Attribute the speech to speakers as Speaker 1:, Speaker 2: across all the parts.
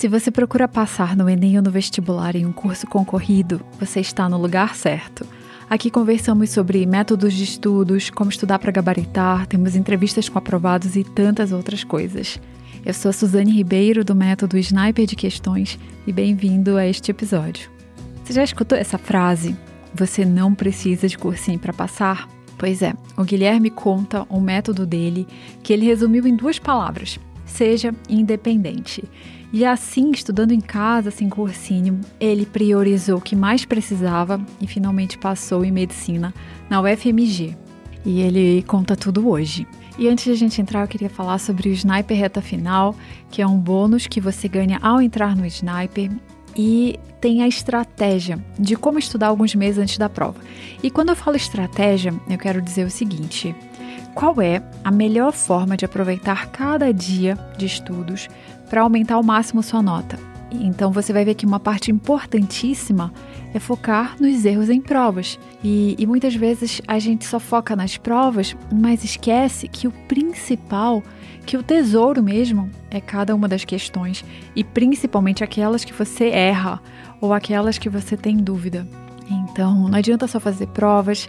Speaker 1: Se você procura passar no Enem ou no vestibular em um curso concorrido, você está no lugar certo. Aqui conversamos sobre métodos de estudos, como estudar para gabaritar, temos entrevistas com aprovados e tantas outras coisas. Eu sou a Suzane Ribeiro, do método Sniper de Questões, e bem-vindo a este episódio. Você já escutou essa frase? Você não precisa de cursinho para passar? Pois é, o Guilherme conta o método dele, que ele resumiu em duas palavras: seja independente. E assim, estudando em casa, sem cursinho, ele priorizou o que mais precisava e finalmente passou em medicina na UFMG. E ele conta tudo hoje. E antes de a gente entrar, eu queria falar sobre o Sniper Reta Final, que é um bônus que você ganha ao entrar no Sniper e tem a estratégia de como estudar alguns meses antes da prova. E quando eu falo estratégia, eu quero dizer o seguinte: qual é a melhor forma de aproveitar cada dia de estudos para aumentar ao máximo sua nota? Então você vai ver que uma parte importantíssima é focar nos erros em provas. E, e, muitas vezes a gente só foca nas provas, mas esquece que o principal, que o tesouro mesmo, é cada uma das questões e principalmente aquelas que você erra ou aquelas que você tem dúvida. Então não adianta só fazer provas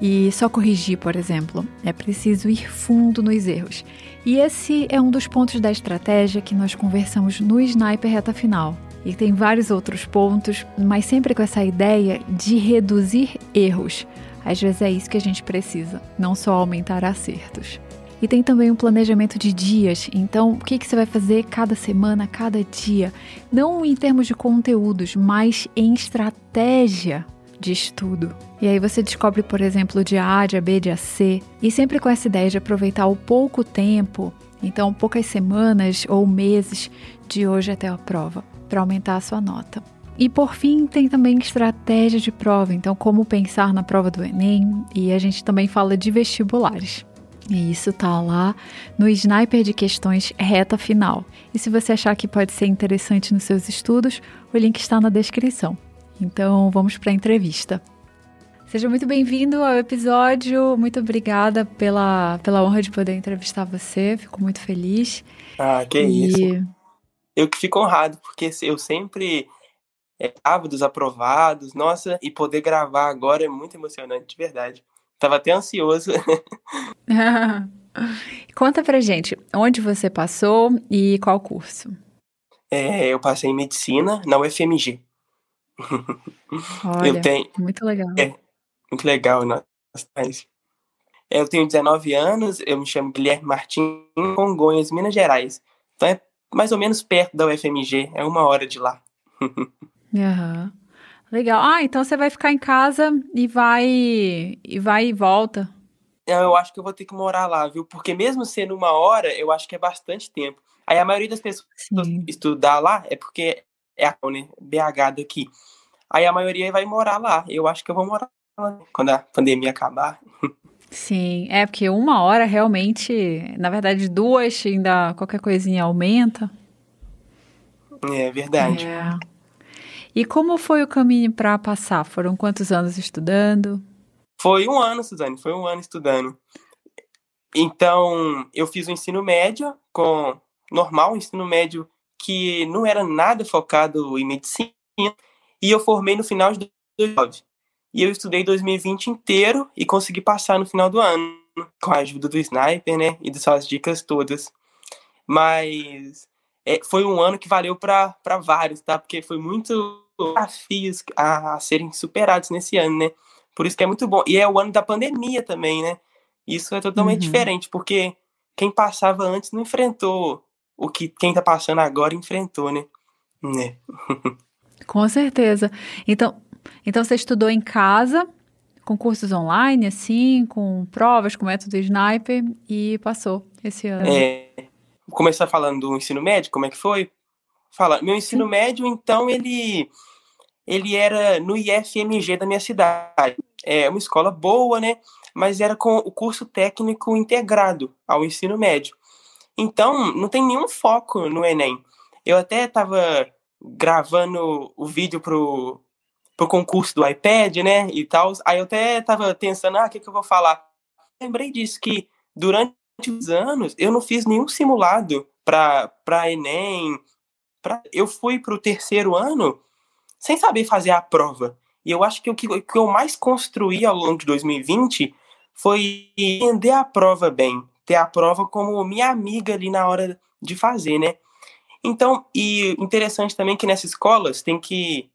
Speaker 1: e só corrigir, por exemplo. É preciso ir fundo nos erros. E esse é um dos pontos da estratégia que nós conversamos no Sniper Reta Final. E tem vários outros pontos, mas sempre com essa ideia de reduzir erros. Às vezes é isso que a gente precisa, não só aumentar acertos. E tem também um planejamento de dias. Então, o que, que você vai fazer cada semana, cada dia? Não em termos de conteúdos, mas em estratégia de estudo. E aí você descobre, por exemplo, dia A, dia B, dia C, e sempre com essa ideia de aproveitar o pouco tempo, então poucas semanas ou meses de hoje até a prova para aumentar a sua nota. E por fim, tem também estratégia de prova, então como pensar na prova do Enem, e a gente também fala de vestibulares. E isso tá lá no Sniper de Questões Reta Final. E se você achar que pode ser interessante nos seus estudos, o link está na descrição. Então, vamos para a entrevista. Seja muito bem-vindo ao episódio. Muito obrigada pela, pela honra de poder entrevistar você. Fico muito feliz.
Speaker 2: Ah, que e... isso eu que fico honrado, porque eu sempre é, dos aprovados, nossa, e poder gravar agora é muito emocionante, de verdade. Tava até ansioso.
Speaker 1: Conta pra gente, onde você passou e qual curso?
Speaker 2: É, eu passei em medicina na UFMG.
Speaker 1: Olha, eu tenho, muito legal.
Speaker 2: É, muito legal. É, eu tenho 19 anos, eu me chamo Guilherme Martins, Congonhas, Minas Gerais. Então é mais ou menos perto da UFMG, é uma hora de lá.
Speaker 1: Uhum. Legal. Ah, então você vai ficar em casa e vai e vai e volta.
Speaker 2: Eu acho que eu vou ter que morar lá, viu? Porque mesmo sendo uma hora, eu acho que é bastante tempo. Aí a maioria das pessoas Sim. estudar lá é porque é a né, BH daqui. Aí a maioria vai morar lá. Eu acho que eu vou morar lá quando a pandemia acabar.
Speaker 1: Sim, é porque uma hora realmente, na verdade, duas, ainda qualquer coisinha aumenta.
Speaker 2: É verdade.
Speaker 1: É. E como foi o caminho para passar? Foram quantos anos estudando?
Speaker 2: Foi um ano, Suzane, foi um ano estudando. Então, eu fiz o ensino médio com normal, ensino médio que não era nada focado em medicina, e eu formei no final de 2009. E eu estudei 2020 inteiro e consegui passar no final do ano, com a ajuda do Sniper, né? E das suas dicas todas. Mas é, foi um ano que valeu para vários, tá? Porque foi muito desafios a, a serem superados nesse ano, né? Por isso que é muito bom. E é o ano da pandemia também, né? Isso é totalmente uhum. diferente, porque quem passava antes não enfrentou o que quem tá passando agora enfrentou, né? né?
Speaker 1: Com certeza. Então, então você estudou em casa, com cursos online, assim, com provas, com método Sniper, e passou esse ano.
Speaker 2: É, começar falando do ensino médio, como é que foi? Fala, meu ensino Sim. médio, então, ele, ele era no IFMG da minha cidade. É uma escola boa, né? Mas era com o curso técnico integrado ao ensino médio. Então, não tem nenhum foco no Enem. Eu até estava gravando o vídeo pro, pro concurso do iPad, né, e tal. Aí eu até tava pensando, ah, o que que eu vou falar? Lembrei disso, que durante os anos eu não fiz nenhum simulado para Enem, Pra, eu fui para o terceiro ano sem saber fazer a prova. E eu acho que o que, que eu mais construí ao longo de 2020 foi entender a prova bem, ter a prova como minha amiga ali na hora de fazer, né? Então, e interessante também que nessas escolas tem que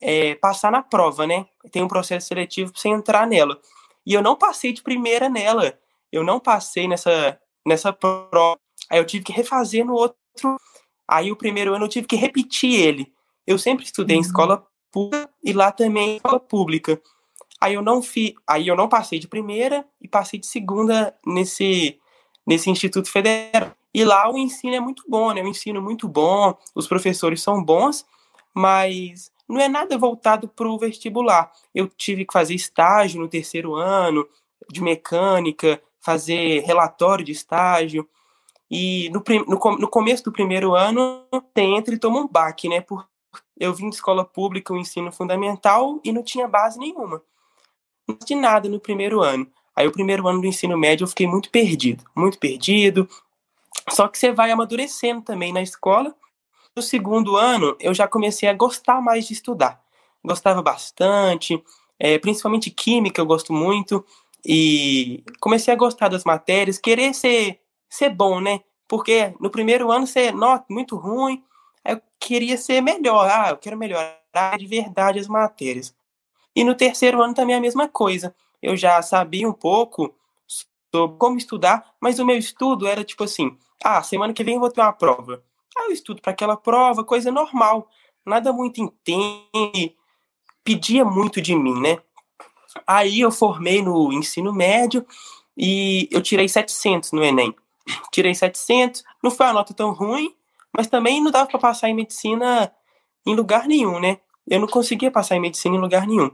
Speaker 2: é, passar na prova, né? Tem um processo seletivo para você entrar nela. E eu não passei de primeira nela. Eu não passei nessa, nessa prova. Aí eu tive que refazer no outro. Aí o primeiro ano eu tive que repetir ele. Eu sempre estudei uhum. em escola pública e lá também em escola pública. Aí eu não fi, aí eu não passei de primeira e passei de segunda nesse nesse Instituto Federal. E lá o ensino é muito bom, né? O ensino é muito bom, os professores são bons, mas não é nada voltado para o vestibular. Eu tive que fazer estágio no terceiro ano de mecânica, fazer relatório de estágio. E no, no, no começo do primeiro ano, você entra e toma um baque, né? Porque eu vim de escola pública, o ensino fundamental, e não tinha base nenhuma. Não tinha nada no primeiro ano. Aí, o primeiro ano do ensino médio, eu fiquei muito perdido, muito perdido. Só que você vai amadurecendo também na escola no segundo ano, eu já comecei a gostar mais de estudar. Gostava bastante, é, principalmente química, eu gosto muito. E comecei a gostar das matérias, querer ser, ser bom, né? Porque no primeiro ano você nota muito ruim, eu queria ser melhor. Ah, eu quero melhorar de verdade as matérias. E no terceiro ano também a mesma coisa. Eu já sabia um pouco sobre como estudar, mas o meu estudo era tipo assim: ah, semana que vem eu vou ter uma prova. Aí eu estudo para aquela prova, coisa normal, nada muito intenso, pedia muito de mim, né? Aí eu formei no ensino médio e eu tirei 700 no Enem. Tirei 700, não foi uma nota tão ruim, mas também não dava para passar em medicina em lugar nenhum, né? Eu não conseguia passar em medicina em lugar nenhum.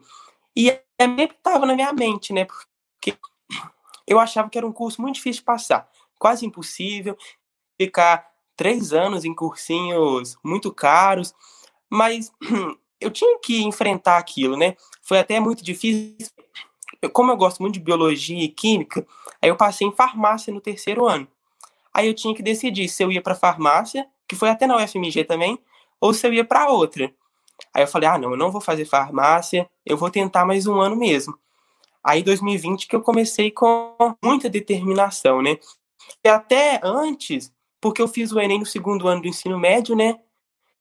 Speaker 2: E sempre estava na minha mente, né? Porque eu achava que era um curso muito difícil de passar, quase impossível, ficar três anos em cursinhos muito caros, mas eu tinha que enfrentar aquilo, né? Foi até muito difícil. Eu, como eu gosto muito de biologia e química, aí eu passei em farmácia no terceiro ano. Aí eu tinha que decidir se eu ia para farmácia, que foi até na UFMG também, ou se eu ia para outra. Aí eu falei: "Ah, não, eu não vou fazer farmácia, eu vou tentar mais um ano mesmo". Aí 2020 que eu comecei com muita determinação, né? E até antes porque eu fiz o Enem no segundo ano do ensino médio, né?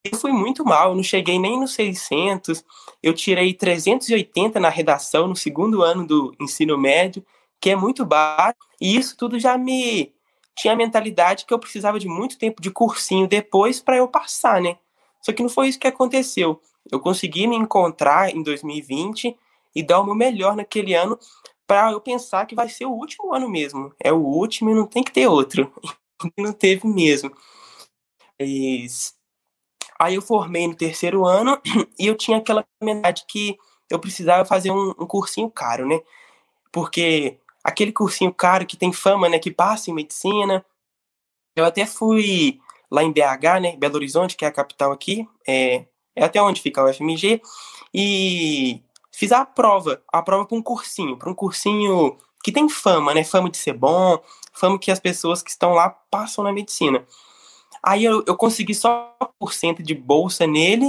Speaker 2: Eu fui muito mal, não cheguei nem nos 600, eu tirei 380 na redação no segundo ano do ensino médio, que é muito baixo, e isso tudo já me tinha a mentalidade que eu precisava de muito tempo de cursinho depois para eu passar, né? Só que não foi isso que aconteceu. Eu consegui me encontrar em 2020 e dar o meu melhor naquele ano para eu pensar que vai ser o último ano mesmo. É o último e não tem que ter outro. não teve mesmo. Mas... Aí eu formei no terceiro ano e eu tinha aquela mentalidade que eu precisava fazer um, um, cursinho caro, né? Porque aquele cursinho caro que tem fama, né? Que passa em medicina. Eu até fui lá em BH, né? Belo Horizonte, que é a capital aqui. É, é até onde fica o FMG. E fiz a prova, a prova para um cursinho, para um cursinho que tem fama, né? Fama de ser bom, fama que as pessoas que estão lá passam na medicina. Aí eu, eu consegui só por cento de bolsa nele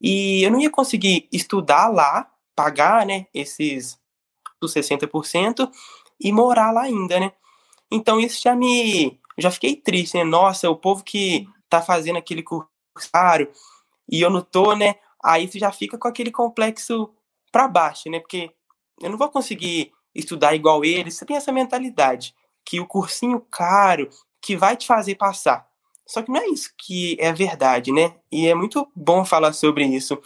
Speaker 2: e eu não ia conseguir estudar lá, pagar, né, esses os 60% e morar lá ainda, né? Então isso já me já fiquei triste, né? Nossa, o povo que tá fazendo aquele curso e eu não tô, né? Aí você já fica com aquele complexo para baixo, né? Porque eu não vou conseguir estudar igual eles. Você tem essa mentalidade que o cursinho caro que vai te fazer passar. Só que não é isso que é verdade, né? E é muito bom falar sobre isso.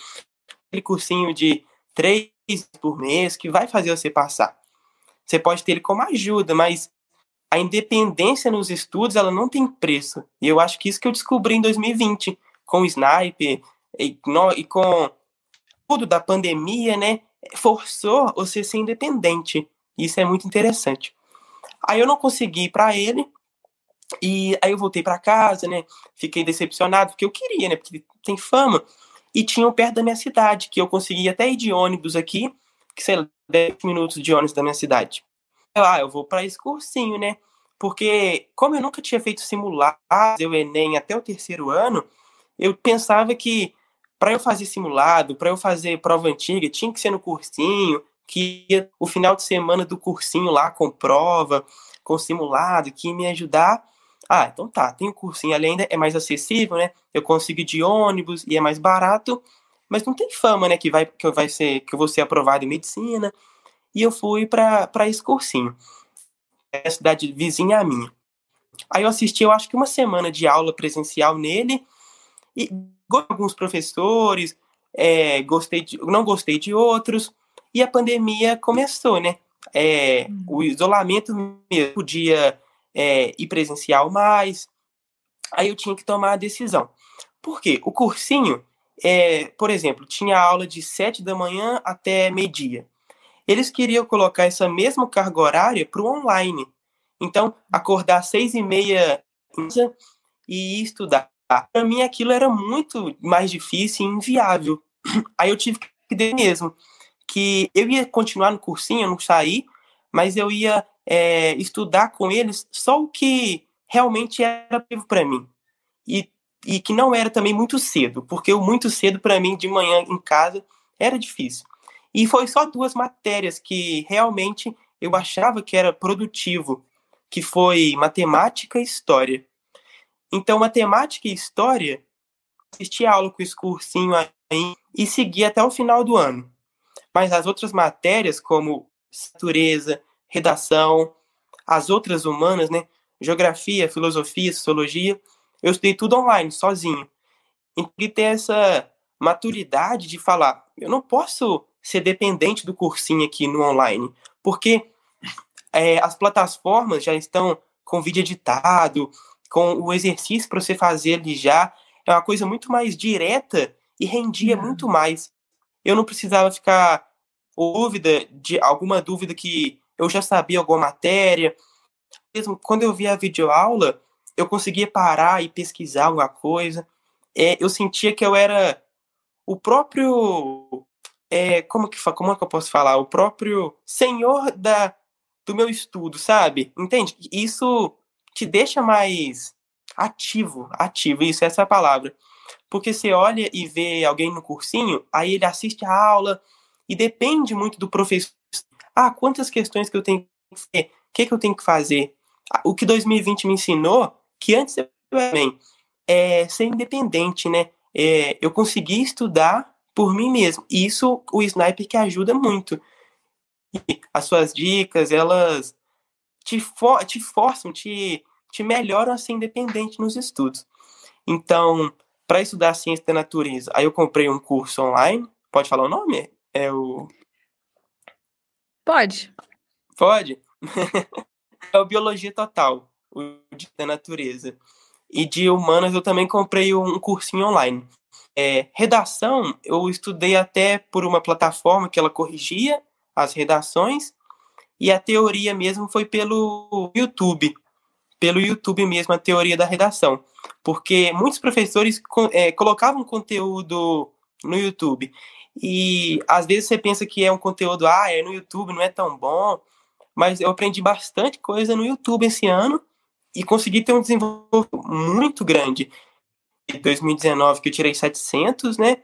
Speaker 2: Aquele cursinho de três por mês que vai fazer você passar. Você pode ter ele como ajuda, mas a independência nos estudos ela não tem preço. E eu acho que isso que eu descobri em 2020 com o Sniper e, no, e com tudo da pandemia, né? Forçou você ser independente. Isso é muito interessante. Aí eu não consegui ir para ele, e aí eu voltei para casa, né? Fiquei decepcionado, porque eu queria, né? Porque tem fama. E tinham perto da minha cidade, que eu conseguia até ir de ônibus aqui, que sei lá, 10 minutos de ônibus da minha cidade. Ah, eu vou para esse cursinho, né? Porque, como eu nunca tinha feito simulado, o Enem até o terceiro ano, eu pensava que para eu fazer simulado, para eu fazer prova antiga, tinha que ser no cursinho, que ia o final de semana do cursinho lá com prova, com simulado, que ia me ajudar. Ah, então tá, tem o cursinho ali ainda, é mais acessível, né? Eu consigo ir de ônibus e é mais barato, mas não tem fama, né, que vai que eu vai ser que eu vou ser aprovado em medicina. E eu fui para esse cursinho. É a cidade vizinha a minha. Aí eu assisti, eu acho que uma semana de aula presencial nele e alguns professores, é, gostei de, não gostei de outros, e a pandemia começou, né? É, hum. o isolamento mesmo podia é, ir presencial mais, aí eu tinha que tomar a decisão. Por quê? O cursinho, é, por exemplo, tinha aula de sete da manhã até meio-dia. Eles queriam colocar essa mesma carga horária para o online. Então, acordar às seis e meia e estudar para mim aquilo era muito mais difícil e inviável. Aí eu tive que dizer mesmo que eu ia continuar no cursinho, eu não sair, mas eu ia é, estudar com eles só o que realmente era para mim. E, e que não era também muito cedo, porque o muito cedo para mim de manhã em casa era difícil. E foi só duas matérias que realmente eu achava que era produtivo, que foi matemática e história. Então, matemática e história, assisti a aula com esse cursinho aí e segui até o final do ano. Mas as outras matérias, como natureza, redação, as outras humanas, né? Geografia, filosofia, sociologia, eu estudei tudo online, sozinho. E ter essa maturidade de falar, eu não posso ser dependente do cursinho aqui no online, porque é, as plataformas já estão com vídeo editado, com o exercício para você fazer ali já, é uma coisa muito mais direta e rendia muito mais. Eu não precisava ficar dúvida de alguma dúvida que eu já sabia alguma matéria. Mesmo quando eu via a videoaula, eu conseguia parar e pesquisar alguma coisa. É, eu sentia que eu era o próprio é, como que como é que eu posso falar? O próprio senhor da do meu estudo, sabe? Entende? Isso te deixa mais ativo, ativo, isso, essa é a palavra. Porque você olha e vê alguém no cursinho, aí ele assiste a aula e depende muito do professor. Ah, quantas questões que eu tenho que fazer? O que, que eu tenho que fazer? Ah, o que 2020 me ensinou, que antes também, é ser independente, né? É, eu consegui estudar por mim mesmo. E isso o sniper que ajuda muito. E as suas dicas, elas te, for, te forçam, te, te melhoram a ser independente nos estudos. Então, para estudar ciência da natureza, aí eu comprei um curso online. Pode falar o nome? É o.
Speaker 1: Pode.
Speaker 2: Pode? é o Biologia Total, o de da natureza. E de humanas eu também comprei um cursinho online. É, redação, eu estudei até por uma plataforma que ela corrigia as redações e a teoria mesmo foi pelo YouTube, pelo YouTube mesmo, a teoria da redação. Porque muitos professores é, colocavam conteúdo no YouTube. E às vezes você pensa que é um conteúdo, ah, é no YouTube, não é tão bom. Mas eu aprendi bastante coisa no YouTube esse ano e consegui ter um desenvolvimento muito grande. Em 2019, que eu tirei 700, né?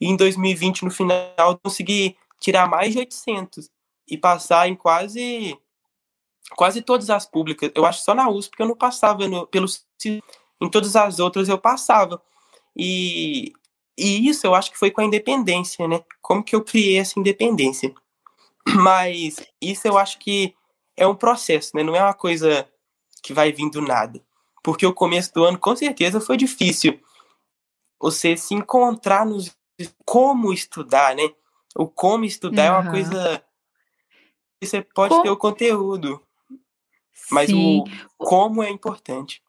Speaker 2: E em 2020, no final, consegui tirar mais de 800 e passar em quase quase todas as públicas. Eu acho só na USP que eu não passava no, pelo em todas as outras eu passava. E, e isso eu acho que foi com a independência, né? Como que eu criei essa independência? Mas isso eu acho que é um processo, né? Não é uma coisa que vai vindo do nada. Porque o começo do ano, com certeza, foi difícil. Você se encontrar nos como estudar, né? O como estudar uhum. é uma coisa você pode ter o conteúdo, mas Sim. o como é importante.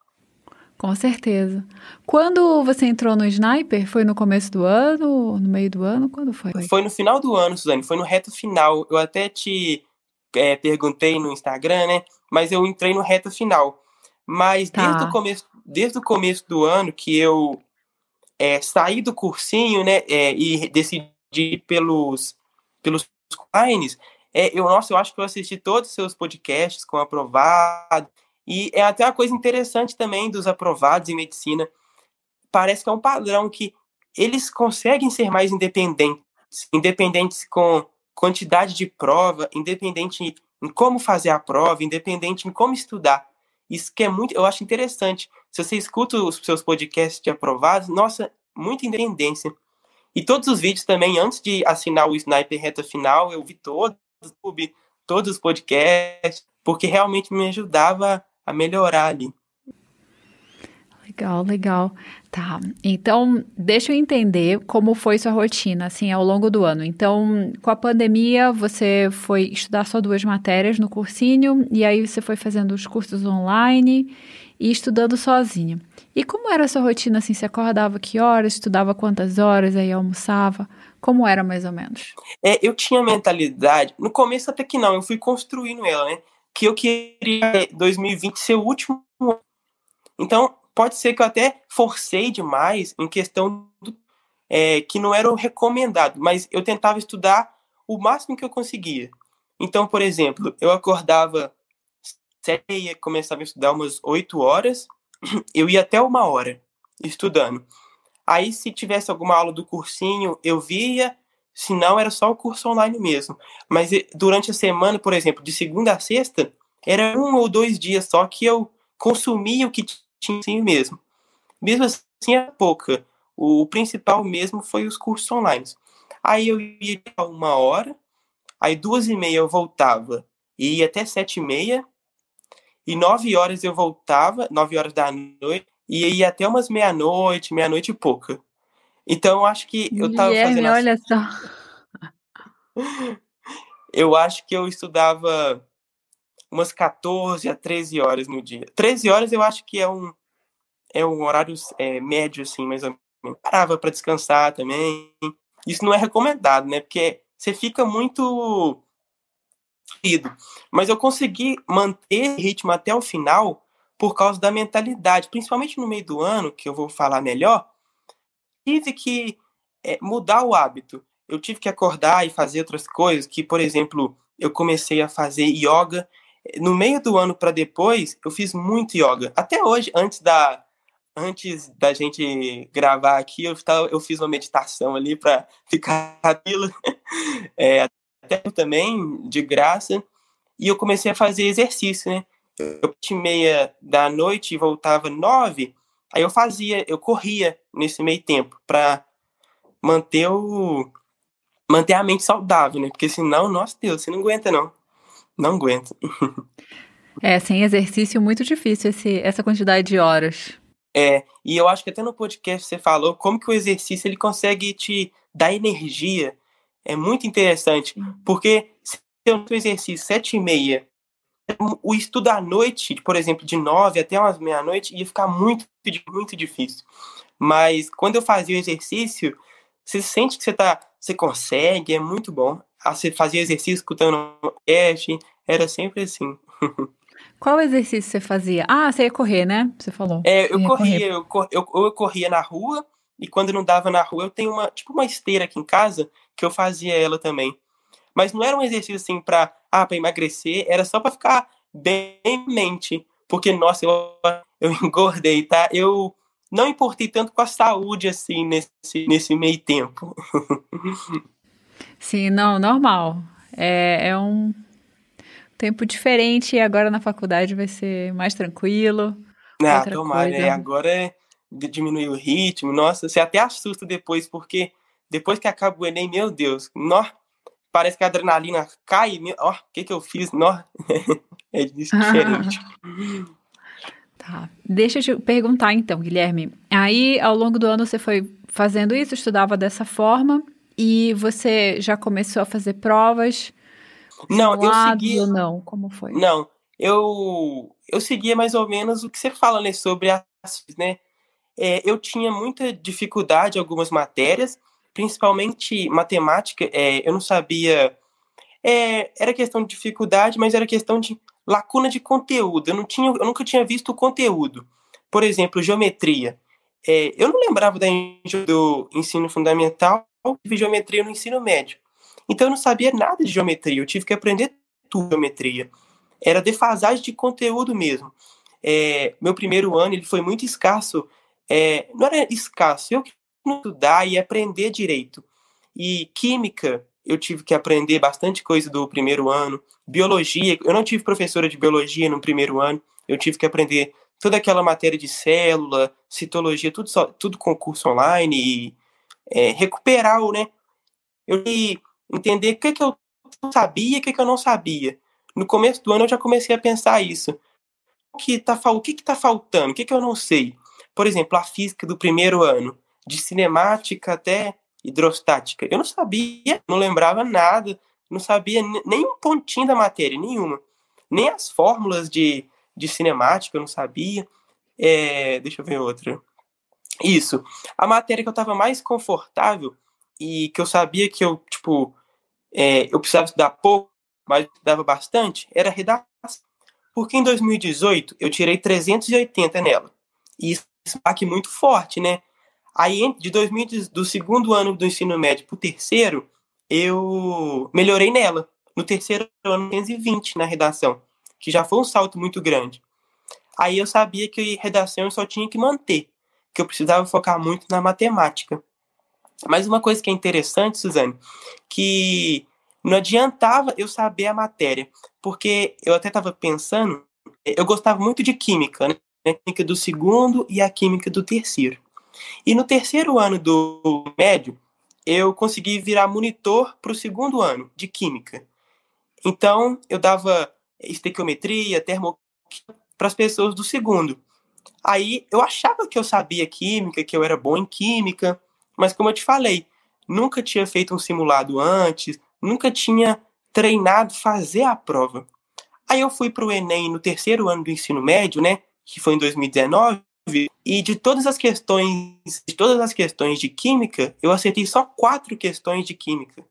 Speaker 1: Com certeza. Quando você entrou no Sniper, foi no começo do ano, no meio do ano? Quando foi?
Speaker 2: Foi no final do ano, Suzane, foi no reto final. Eu até te é, perguntei no Instagram, né? Mas eu entrei no reto final. Mas tá. desde, o começo, desde o começo do ano que eu é, saí do cursinho, né? É, e decidi ir pelos, pelos lines, é, eu, nossa, eu acho que eu assisti todos os seus podcasts com aprovado. E é até uma coisa interessante também dos aprovados em medicina. parece que é um padrão que eles conseguem ser mais independentes, independentes com quantidade de prova, independente em como fazer a prova, independente em como estudar. Isso que é muito, eu acho interessante. Se você escuta os seus podcasts de aprovados, nossa, muita independência. E todos os vídeos também, antes de assinar o Sniper Reta Final, eu vi todos, todos os podcasts, porque realmente me ajudava a melhorar ali.
Speaker 1: Legal, legal. Tá. Então, deixa eu entender como foi sua rotina, assim, ao longo do ano. Então, com a pandemia, você foi estudar só duas matérias no cursinho, e aí você foi fazendo os cursos online e estudando sozinha. E como era a sua rotina, assim? Você acordava que horas, estudava quantas horas, aí almoçava? Como era, mais ou menos?
Speaker 2: É, eu tinha mentalidade, no começo até que não, eu fui construindo ela, né? Que eu queria 2020 ser o último então, pode ser que eu até forcei demais em questão do, é, que não era o recomendado, mas eu tentava estudar o máximo que eu conseguia. Então, por exemplo, eu acordava sete, começava a estudar umas oito horas, eu ia até uma hora estudando. Aí, se tivesse alguma aula do cursinho, eu via, se não, era só o curso online mesmo. Mas durante a semana, por exemplo, de segunda a sexta, era um ou dois dias só que eu consumia o que tinha mesmo. Mesmo assim, é pouca. O principal mesmo foi os cursos online. Aí eu ia uma hora, aí duas e meia eu voltava e ia até sete e meia, e nove horas eu voltava, nove horas da noite, e ia até umas meia-noite, meia-noite e pouca. Então, eu acho que eu tava
Speaker 1: Guilherme,
Speaker 2: fazendo...
Speaker 1: olha só.
Speaker 2: eu acho que eu estudava umas 14 a 13 horas no dia. 13 horas eu acho que é um, é um horário é, médio, assim, mais ou menos. Parava para descansar também. Isso não é recomendado, né? Porque você fica muito mas eu consegui manter ritmo até o final por causa da mentalidade, principalmente no meio do ano, que eu vou falar melhor, tive que é, mudar o hábito. Eu tive que acordar e fazer outras coisas, que, por exemplo, eu comecei a fazer yoga no meio do ano para depois, eu fiz muito yoga. Até hoje, antes da antes da gente gravar aqui, eu, tava, eu fiz uma meditação ali para ficar aquilo. É, até também, de graça. E eu comecei a fazer exercício, né? Eu tinha meia da noite e voltava nove. Aí eu fazia, eu corria nesse meio tempo para manter o manter a mente saudável, né? Porque senão, nossa Deus, você não aguenta não. Não aguento.
Speaker 1: É, sem exercício muito difícil esse, essa quantidade de horas.
Speaker 2: É, e eu acho que até no podcast você falou como que o exercício ele consegue te dar energia. É muito interessante, porque se eu no exercício sete e meia, o estudo à noite, por exemplo, de nove até umas meia-noite, ia ficar muito, muito difícil. Mas quando eu fazia o exercício, você sente que você tá, você consegue, é muito bom. Ah, você fazia exercício escutando podcast, era sempre assim.
Speaker 1: Qual exercício você fazia? Ah, você ia correr, né? Você falou.
Speaker 2: É, eu corria, eu, eu, eu corria na rua, e quando não dava na rua, eu tenho uma, tipo, uma esteira aqui em casa, que eu fazia ela também. Mas não era um exercício assim pra, ah, pra emagrecer, era só pra ficar bem mente. Porque, nossa, eu, eu engordei, tá? Eu não importei tanto com a saúde, assim, nesse, nesse meio tempo.
Speaker 1: Sim, não, normal. É, é um tempo diferente e agora na faculdade vai ser mais tranquilo.
Speaker 2: Ah, tomara, né? Agora é diminuir o ritmo. Nossa, você até assusta depois, porque depois que acaba o Enem, meu Deus, nó, parece que a adrenalina cai. Ó, o que que eu fiz? Nó, é diferente.
Speaker 1: tá. Deixa eu te perguntar então, Guilherme. Aí, ao longo do ano, você foi fazendo isso, estudava dessa forma, e você já começou a fazer provas?
Speaker 2: Não, eu segui.
Speaker 1: Ou não? Como foi?
Speaker 2: Não, eu eu seguia mais ou menos o que você fala, né, sobre as, né? É, eu tinha muita dificuldade em algumas matérias, principalmente matemática. É, eu não sabia. É, era questão de dificuldade, mas era questão de lacuna de conteúdo. Eu não tinha, eu nunca tinha visto o conteúdo. Por exemplo, geometria. É, eu não lembrava da do ensino fundamental tive geometria no ensino médio. Então eu não sabia nada de geometria, eu tive que aprender tudo geometria. Era defasagem de conteúdo mesmo. É, meu primeiro ano ele foi muito escasso é, não era escasso, eu queria estudar e aprender direito. E química, eu tive que aprender bastante coisa do primeiro ano. Biologia, eu não tive professora de biologia no primeiro ano, eu tive que aprender toda aquela matéria de célula, citologia, tudo, só, tudo com curso online e é, recuperar o, né? Eu entender o que, que eu sabia e o que, que eu não sabia. No começo do ano eu já comecei a pensar isso. O que está o que que tá faltando? O que, que eu não sei? Por exemplo, a física do primeiro ano, de cinemática até hidrostática. Eu não sabia, não lembrava nada, não sabia nem um pontinho da matéria, nenhuma. Nem as fórmulas de, de cinemática eu não sabia. É, deixa eu ver outra. Isso. A matéria que eu estava mais confortável e que eu sabia que eu, tipo, é, eu precisava estudar pouco, mas estudava bastante, era redação. Porque em 2018 eu tirei 380 nela. E isso é um muito forte, né? Aí, de 2000, do segundo ano do ensino médio para o terceiro, eu melhorei nela. No terceiro ano, 520 na redação, que já foi um salto muito grande. Aí eu sabia que redação eu só tinha que manter, que eu precisava focar muito na matemática. Mas uma coisa que é interessante, Suzane, que não adiantava eu saber a matéria, porque eu até estava pensando, eu gostava muito de química, né? A química do segundo e a química do terceiro. E no terceiro ano do médio, eu consegui virar monitor para o segundo ano de química. Então, eu dava estequiometria, termoquímica para as pessoas do segundo. Aí, eu achava que eu sabia química, que eu era bom em química, mas como eu te falei, nunca tinha feito um simulado antes, nunca tinha treinado fazer a prova. Aí eu fui para o Enem no terceiro ano do ensino médio, né, que foi em 2019, e de todas as questões, de todas as questões de química, eu acertei só quatro questões de química.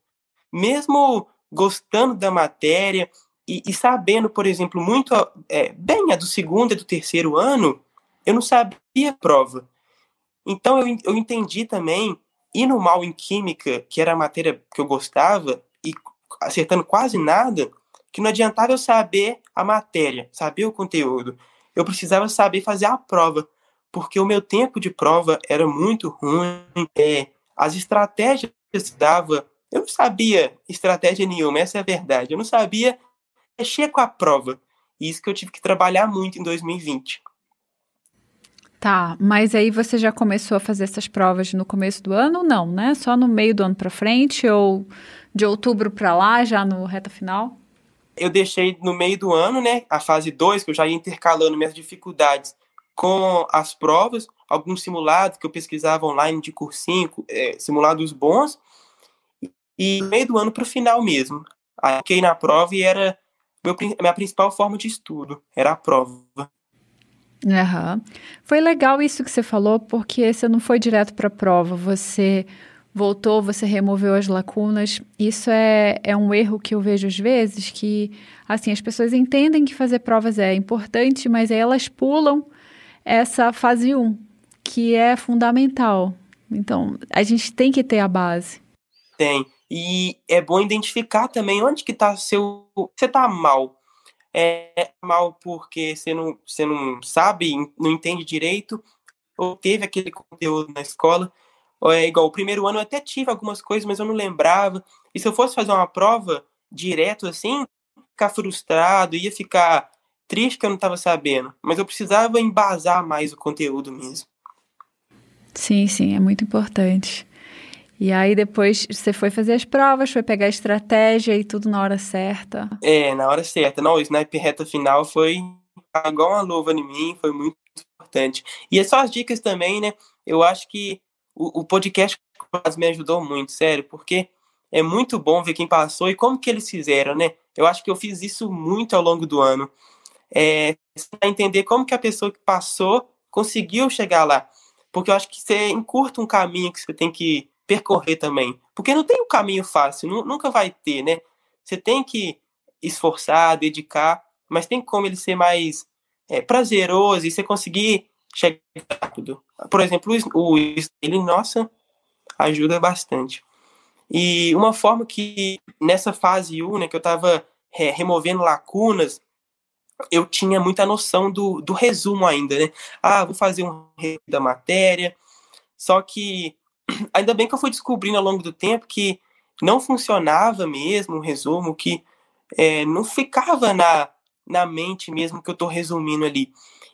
Speaker 2: Mesmo gostando da matéria e, e sabendo, por exemplo, muito é, bem a do segundo e do terceiro ano, eu não sabia a prova. Então eu, eu entendi também, indo mal em química, que era a matéria que eu gostava, e acertando quase nada, que não adiantava eu saber a matéria, saber o conteúdo. Eu precisava saber fazer a prova porque o meu tempo de prova era muito ruim. É, as estratégias que eu dava, eu não sabia estratégia nenhuma, essa é a verdade. Eu não sabia mexer com a prova. E isso que eu tive que trabalhar muito em 2020.
Speaker 1: Tá, mas aí você já começou a fazer essas provas no começo do ano ou não, né? Só no meio do ano para frente ou de outubro para lá, já no reta final?
Speaker 2: Eu deixei no meio do ano, né, a fase 2, que eu já ia intercalando minhas dificuldades com as provas, alguns simulados que eu pesquisava online de cursinho, é, simulados bons, e meio do ano para o final mesmo. Aí fiquei na prova e era meu, minha principal forma de estudo, era a prova.
Speaker 1: Uhum. Foi legal isso que você falou, porque você não foi direto para a prova, você voltou, você removeu as lacunas. Isso é, é um erro que eu vejo às vezes, que assim, as pessoas entendem que fazer provas é importante, mas aí elas pulam essa fase 1, que é fundamental. Então, a gente tem que ter a base.
Speaker 2: Tem. E é bom identificar também onde que tá seu. Você tá mal. É mal porque você não, você não sabe, não entende direito, ou teve aquele conteúdo na escola. É igual, o primeiro ano eu até tive algumas coisas, mas eu não lembrava. E se eu fosse fazer uma prova direto assim, ficar frustrado, ia ficar triste que eu não estava sabendo, mas eu precisava embasar mais o conteúdo mesmo.
Speaker 1: Sim, sim, é muito importante. E aí depois você foi fazer as provas, foi pegar a estratégia e tudo na hora certa.
Speaker 2: É, na hora certa. Não, o sniper reta final foi igual uma luva em mim, foi muito importante. E é só as dicas também, né? Eu acho que o, o podcast me ajudou muito, sério, porque é muito bom ver quem passou e como que eles fizeram, né? Eu acho que eu fiz isso muito ao longo do ano é, para entender como que a pessoa que passou conseguiu chegar lá. Porque eu acho que você encurta um caminho que você tem que percorrer também. Porque não tem um caminho fácil, nunca vai ter, né? Você tem que esforçar, dedicar, mas tem como ele ser mais é, prazeroso e você conseguir chegar rápido. Por exemplo, o ele, nossa, ajuda bastante. E uma forma que nessa fase 1, né, que eu estava é, removendo lacunas eu tinha muita noção do, do resumo ainda, né? Ah, vou fazer um resumo da matéria. Só que ainda bem que eu fui descobrindo ao longo do tempo que não funcionava mesmo o resumo, que é, não ficava na, na mente mesmo que eu estou resumindo ali.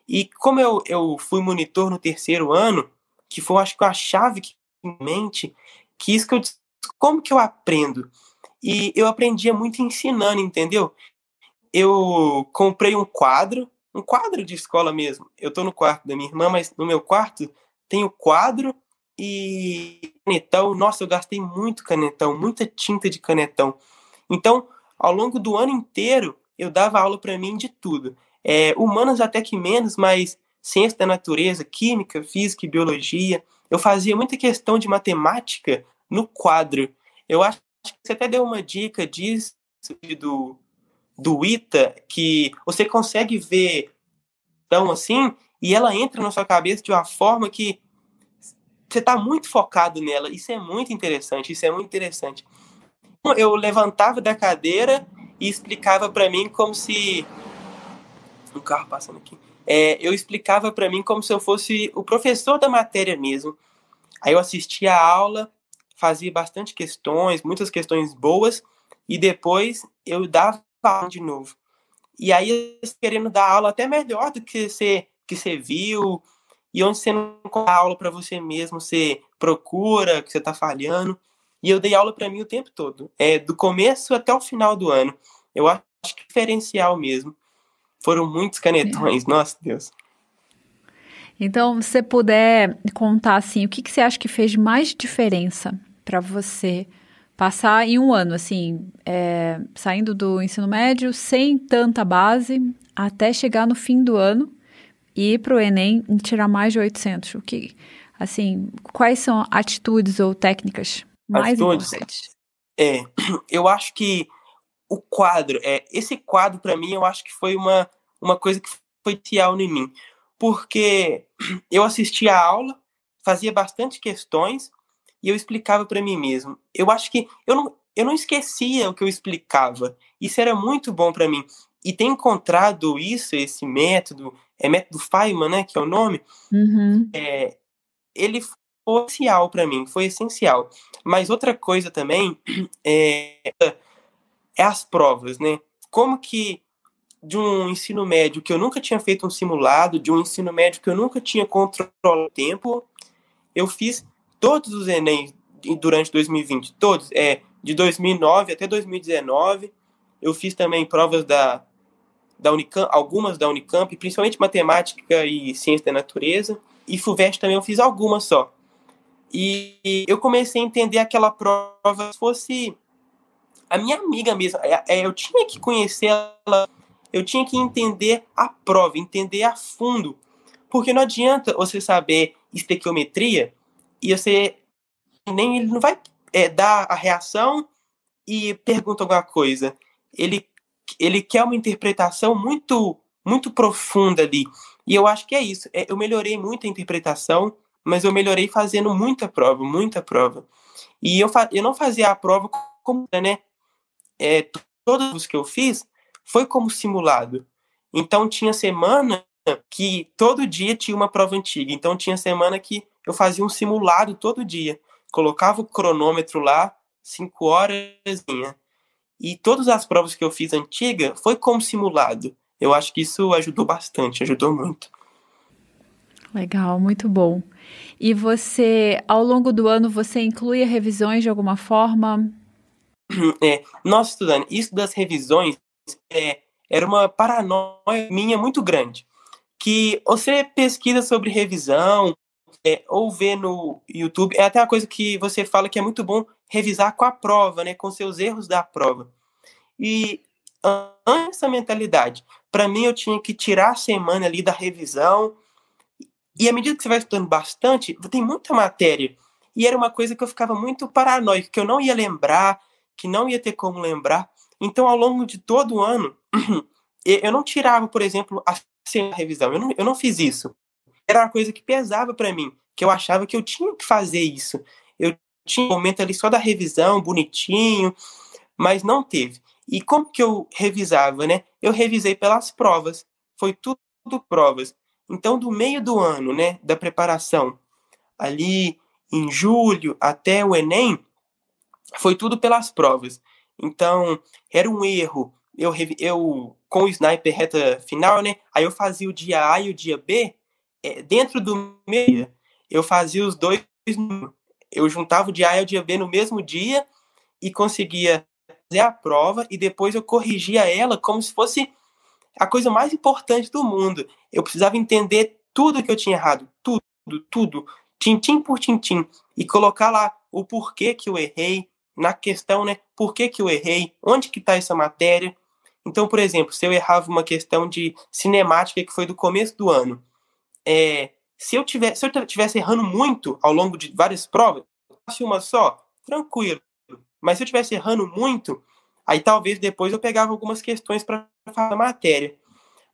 Speaker 2: E como eu, eu fui monitor no terceiro ano, que foi, acho que, a chave que em mente, que isso que eu como que eu aprendo? E eu aprendia muito ensinando, entendeu? Eu comprei um quadro, um quadro de escola mesmo. Eu tô no quarto da minha irmã, mas no meu quarto tem o quadro e canetão. Nossa, eu gastei muito canetão, muita tinta de canetão. Então, ao longo do ano inteiro, eu dava aula para mim de tudo. É, humanas até que menos, mas ciência da natureza, química, física e biologia. Eu fazia muita questão de matemática no quadro. Eu acho que você até deu uma dica disso, do, do ITA, que você consegue ver então assim, e ela entra na sua cabeça de uma forma que você está muito focado nela. Isso é muito interessante, isso é muito interessante. Eu levantava da cadeira e explicava para mim como se um carro passando aqui. É, eu explicava para mim como se eu fosse o professor da matéria mesmo. Aí eu assistia a aula, fazia bastante questões, muitas questões boas, e depois eu dava aula de novo. E aí, querendo dar aula até melhor do que você, que você viu, e onde você não dá aula para você mesmo, você procura, que você está falhando. E eu dei aula para mim o tempo todo, é, do começo até o final do ano. Eu acho que diferencial mesmo. Foram muitos canetões, é. nossa Deus.
Speaker 1: Então, se você puder contar assim, o que, que você acha que fez mais diferença para você passar em um ano, assim, é, saindo do ensino médio sem tanta base, até chegar no fim do ano e ir para o Enem e tirar mais de 800? O que, assim, quais são atitudes ou técnicas mais atitudes, importantes?
Speaker 2: É, eu acho que o quadro, é, esse quadro para mim, eu acho que foi uma, uma coisa que foi tial em mim, porque eu assistia a aula, fazia bastante questões e eu explicava para mim mesmo. Eu acho que eu não, eu não esquecia o que eu explicava. Isso era muito bom para mim. E ter encontrado isso, esse método, é método Feynman, né, que é o nome, uhum. é, ele foi essencial para mim, foi essencial. Mas outra coisa também é, é as provas, né? Como que de um ensino médio que eu nunca tinha feito um simulado, de um ensino médio que eu nunca tinha controlado o tempo, eu fiz todos os Enem durante 2020, todos, é, de 2009 até 2019. Eu fiz também provas da, da Unicamp, algumas da Unicamp, principalmente matemática e ciência da natureza. E FUVEST também eu fiz algumas só. E eu comecei a entender aquela prova se fosse a minha amiga mesmo. É, é, eu tinha que conhecer ela, eu tinha que entender a prova, entender a fundo. Porque não adianta você saber estequiometria e você nem ele não vai é, dar a reação e pergunta alguma coisa. Ele ele quer uma interpretação muito muito profunda ali. E eu acho que é isso. É, eu melhorei muito a interpretação, mas eu melhorei fazendo muita prova, muita prova. E eu, eu não fazia a prova como, né? É, todos os que eu fiz foi como simulado. Então tinha semana que todo dia tinha uma prova antiga. Então tinha semana que eu fazia um simulado todo dia. Colocava o cronômetro lá, cinco horas. E todas as provas que eu fiz antiga foi como simulado. Eu acho que isso ajudou bastante, ajudou muito.
Speaker 1: Legal, muito bom. E você, ao longo do ano, você inclui revisões de alguma forma?
Speaker 2: É, nossa, estudando, isso das revisões é, era uma paranoia minha muito grande. Que você pesquisa sobre revisão, é, ou ver no YouTube, é até uma coisa que você fala que é muito bom revisar com a prova, né, com seus erros da prova. E antes essa mentalidade, para mim eu tinha que tirar a semana ali da revisão, e à medida que você vai estudando bastante, tem muita matéria. E era uma coisa que eu ficava muito paranoico, que eu não ia lembrar, que não ia ter como lembrar. Então, ao longo de todo o ano, eu não tirava, por exemplo, a revisão. Eu não, eu não fiz isso era uma coisa que pesava para mim, que eu achava que eu tinha que fazer isso. Eu tinha um momento ali só da revisão, bonitinho, mas não teve. E como que eu revisava, né? Eu revisei pelas provas. Foi tudo, provas. Então, do meio do ano, né, da preparação, ali em julho até o Enem, foi tudo pelas provas. Então, era um erro. Eu, eu com o sniper reta final, né? Aí eu fazia o dia A e o dia B dentro do meio. Eu fazia os dois. Eu juntava o dia A e o dia B no mesmo dia e conseguia fazer a prova e depois eu corrigia ela como se fosse a coisa mais importante do mundo. Eu precisava entender tudo que eu tinha errado, tudo, tudo, tintim por tintim, e colocar lá o porquê que eu errei, na questão, né? Por que, que eu errei? Onde que está essa matéria? Então, por exemplo, se eu errava uma questão de cinemática que foi do começo do ano, é, se eu tivesse, se eu tivesse errando muito ao longo de várias provas, fosse uma só, tranquilo. Mas se eu tivesse errando muito, aí talvez depois eu pegava algumas questões para fazer a matéria.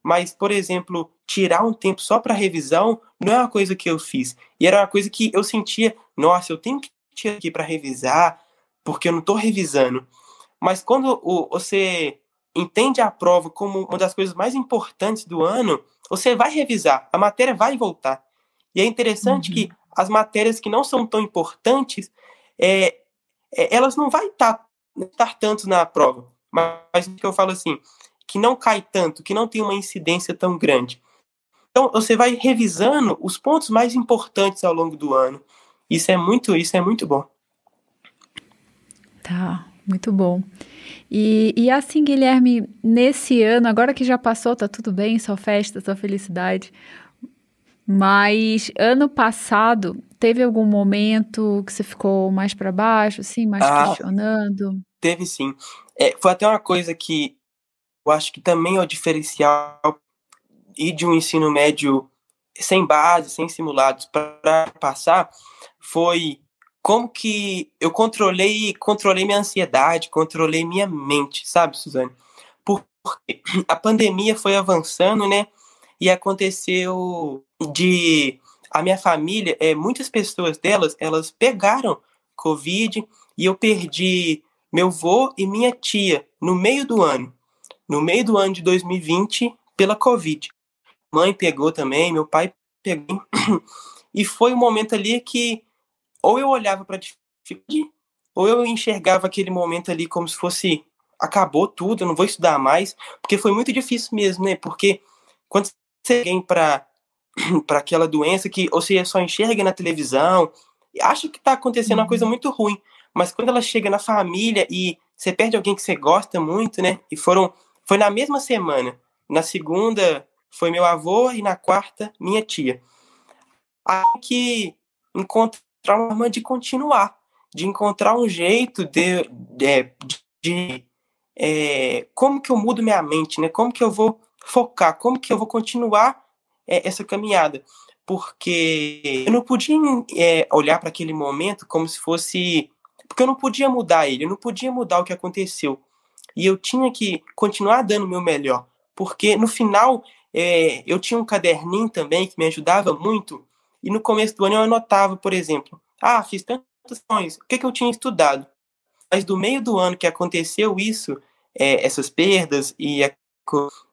Speaker 2: Mas, por exemplo, tirar um tempo só para revisão não é uma coisa que eu fiz. E era uma coisa que eu sentia, nossa, eu tenho que tirar aqui para revisar, porque eu não estou revisando. Mas quando o, você entende a prova como uma das coisas mais importantes do ano, você vai revisar, a matéria vai voltar. E é interessante uhum. que as matérias que não são tão importantes, é, é, elas não vai estar tá, estar tanto na prova. Mas que eu falo assim, que não cai tanto, que não tem uma incidência tão grande. Então você vai revisando os pontos mais importantes ao longo do ano. Isso é muito, isso é muito bom.
Speaker 1: Tá, muito bom. E, e assim, Guilherme, nesse ano, agora que já passou, tá tudo bem, só festa, só felicidade. Mas ano passado, teve algum momento que você ficou mais para baixo, assim, mais ah, questionando?
Speaker 2: Teve sim. É, foi até uma coisa que eu acho que também é o diferencial e de um ensino médio sem base, sem simulados para passar, foi como que eu controlei, controlei minha ansiedade, controlei minha mente, sabe, Suzane? Porque a pandemia foi avançando, né? E aconteceu de a minha família, é, muitas pessoas delas, elas pegaram Covid e eu perdi meu avô e minha tia no meio do ano, no meio do ano de 2020, pela Covid. Mãe pegou também, meu pai pegou. E foi um momento ali que ou eu olhava para dificuldade, ou eu enxergava aquele momento ali como se fosse acabou tudo, eu não vou estudar mais, porque foi muito difícil mesmo, né? Porque quando você vem para para aquela doença que você só enxerga na televisão, acha que está acontecendo uma coisa uhum. muito ruim, mas quando ela chega na família e você perde alguém que você gosta muito, né? E foram foi na mesma semana. Na segunda foi meu avô e na quarta minha tia. Aí que encontrar uma forma de continuar, de encontrar um jeito de, de, de é, como que eu mudo minha mente, né? Como que eu vou focar, como que eu vou continuar é, essa caminhada, porque eu não podia é, olhar para aquele momento como se fosse, porque eu não podia mudar ele, eu não podia mudar o que aconteceu, e eu tinha que continuar dando o meu melhor, porque no final é, eu tinha um caderninho também que me ajudava muito, e no começo do ano eu anotava, por exemplo, ah, fiz tantas ações, o que, que eu tinha estudado? Mas do meio do ano que aconteceu isso, é, essas perdas e a,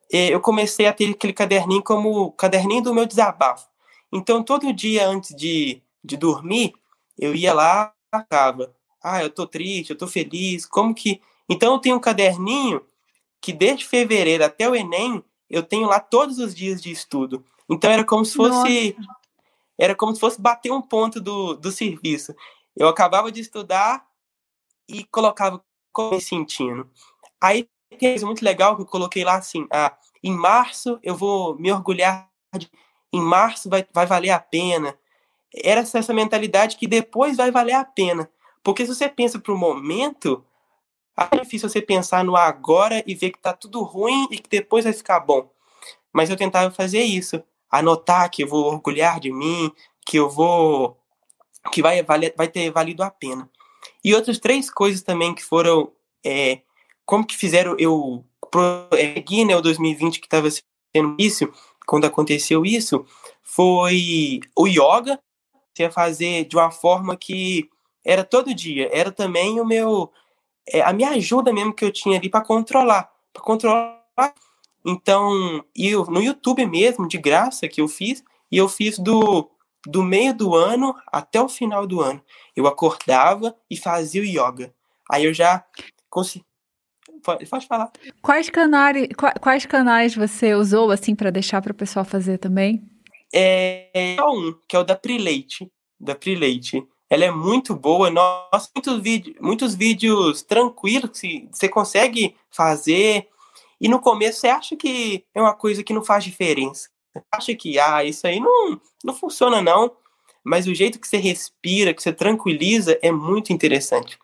Speaker 2: eu comecei a ter aquele caderninho como caderninho do meu desabafo. Então, todo dia antes de, de dormir, eu ia lá acaba. Ah, eu tô triste, eu tô feliz, como que... Então, eu tenho um caderninho que desde fevereiro até o Enem, eu tenho lá todos os dias de estudo. Então, era como se fosse... Nossa. Era como se fosse bater um ponto do, do serviço. Eu acabava de estudar e colocava como me sentindo. Aí tem coisa muito legal que eu coloquei lá assim, ah, em março eu vou me orgulhar, de, em março vai, vai valer a pena. Era essa, mentalidade que depois vai valer a pena. Porque se você pensa para o momento, é difícil você pensar no agora e ver que tá tudo ruim e que depois vai ficar bom. Mas eu tentava fazer isso, anotar que eu vou orgulhar de mim, que eu vou que vai valer, vai ter valido a pena. E outras três coisas também que foram é, como que fizeram eu prosseguir, né, o 2020 que estava sendo isso, quando aconteceu isso, foi o yoga, ia fazer de uma forma que era todo dia, era também o meu é, a minha ajuda mesmo que eu tinha ali para controlar, para controlar. Então, eu no YouTube mesmo, de graça que eu fiz, e eu fiz do do meio do ano até o final do ano. Eu acordava e fazia o yoga. Aí eu já consegui. Pode, pode falar.
Speaker 1: Quais canais, quais canais você usou assim para deixar para o pessoal fazer também?
Speaker 2: É, é um, que é o da Prileite, da Prileite. Ela é muito boa, nossa, muitos vídeos, muitos vídeos tranquilos que você consegue fazer. E no começo você acha que é uma coisa que não faz diferença. Você acha que ah, isso aí não, não funciona não, mas o jeito que você respira, que você tranquiliza é muito interessante.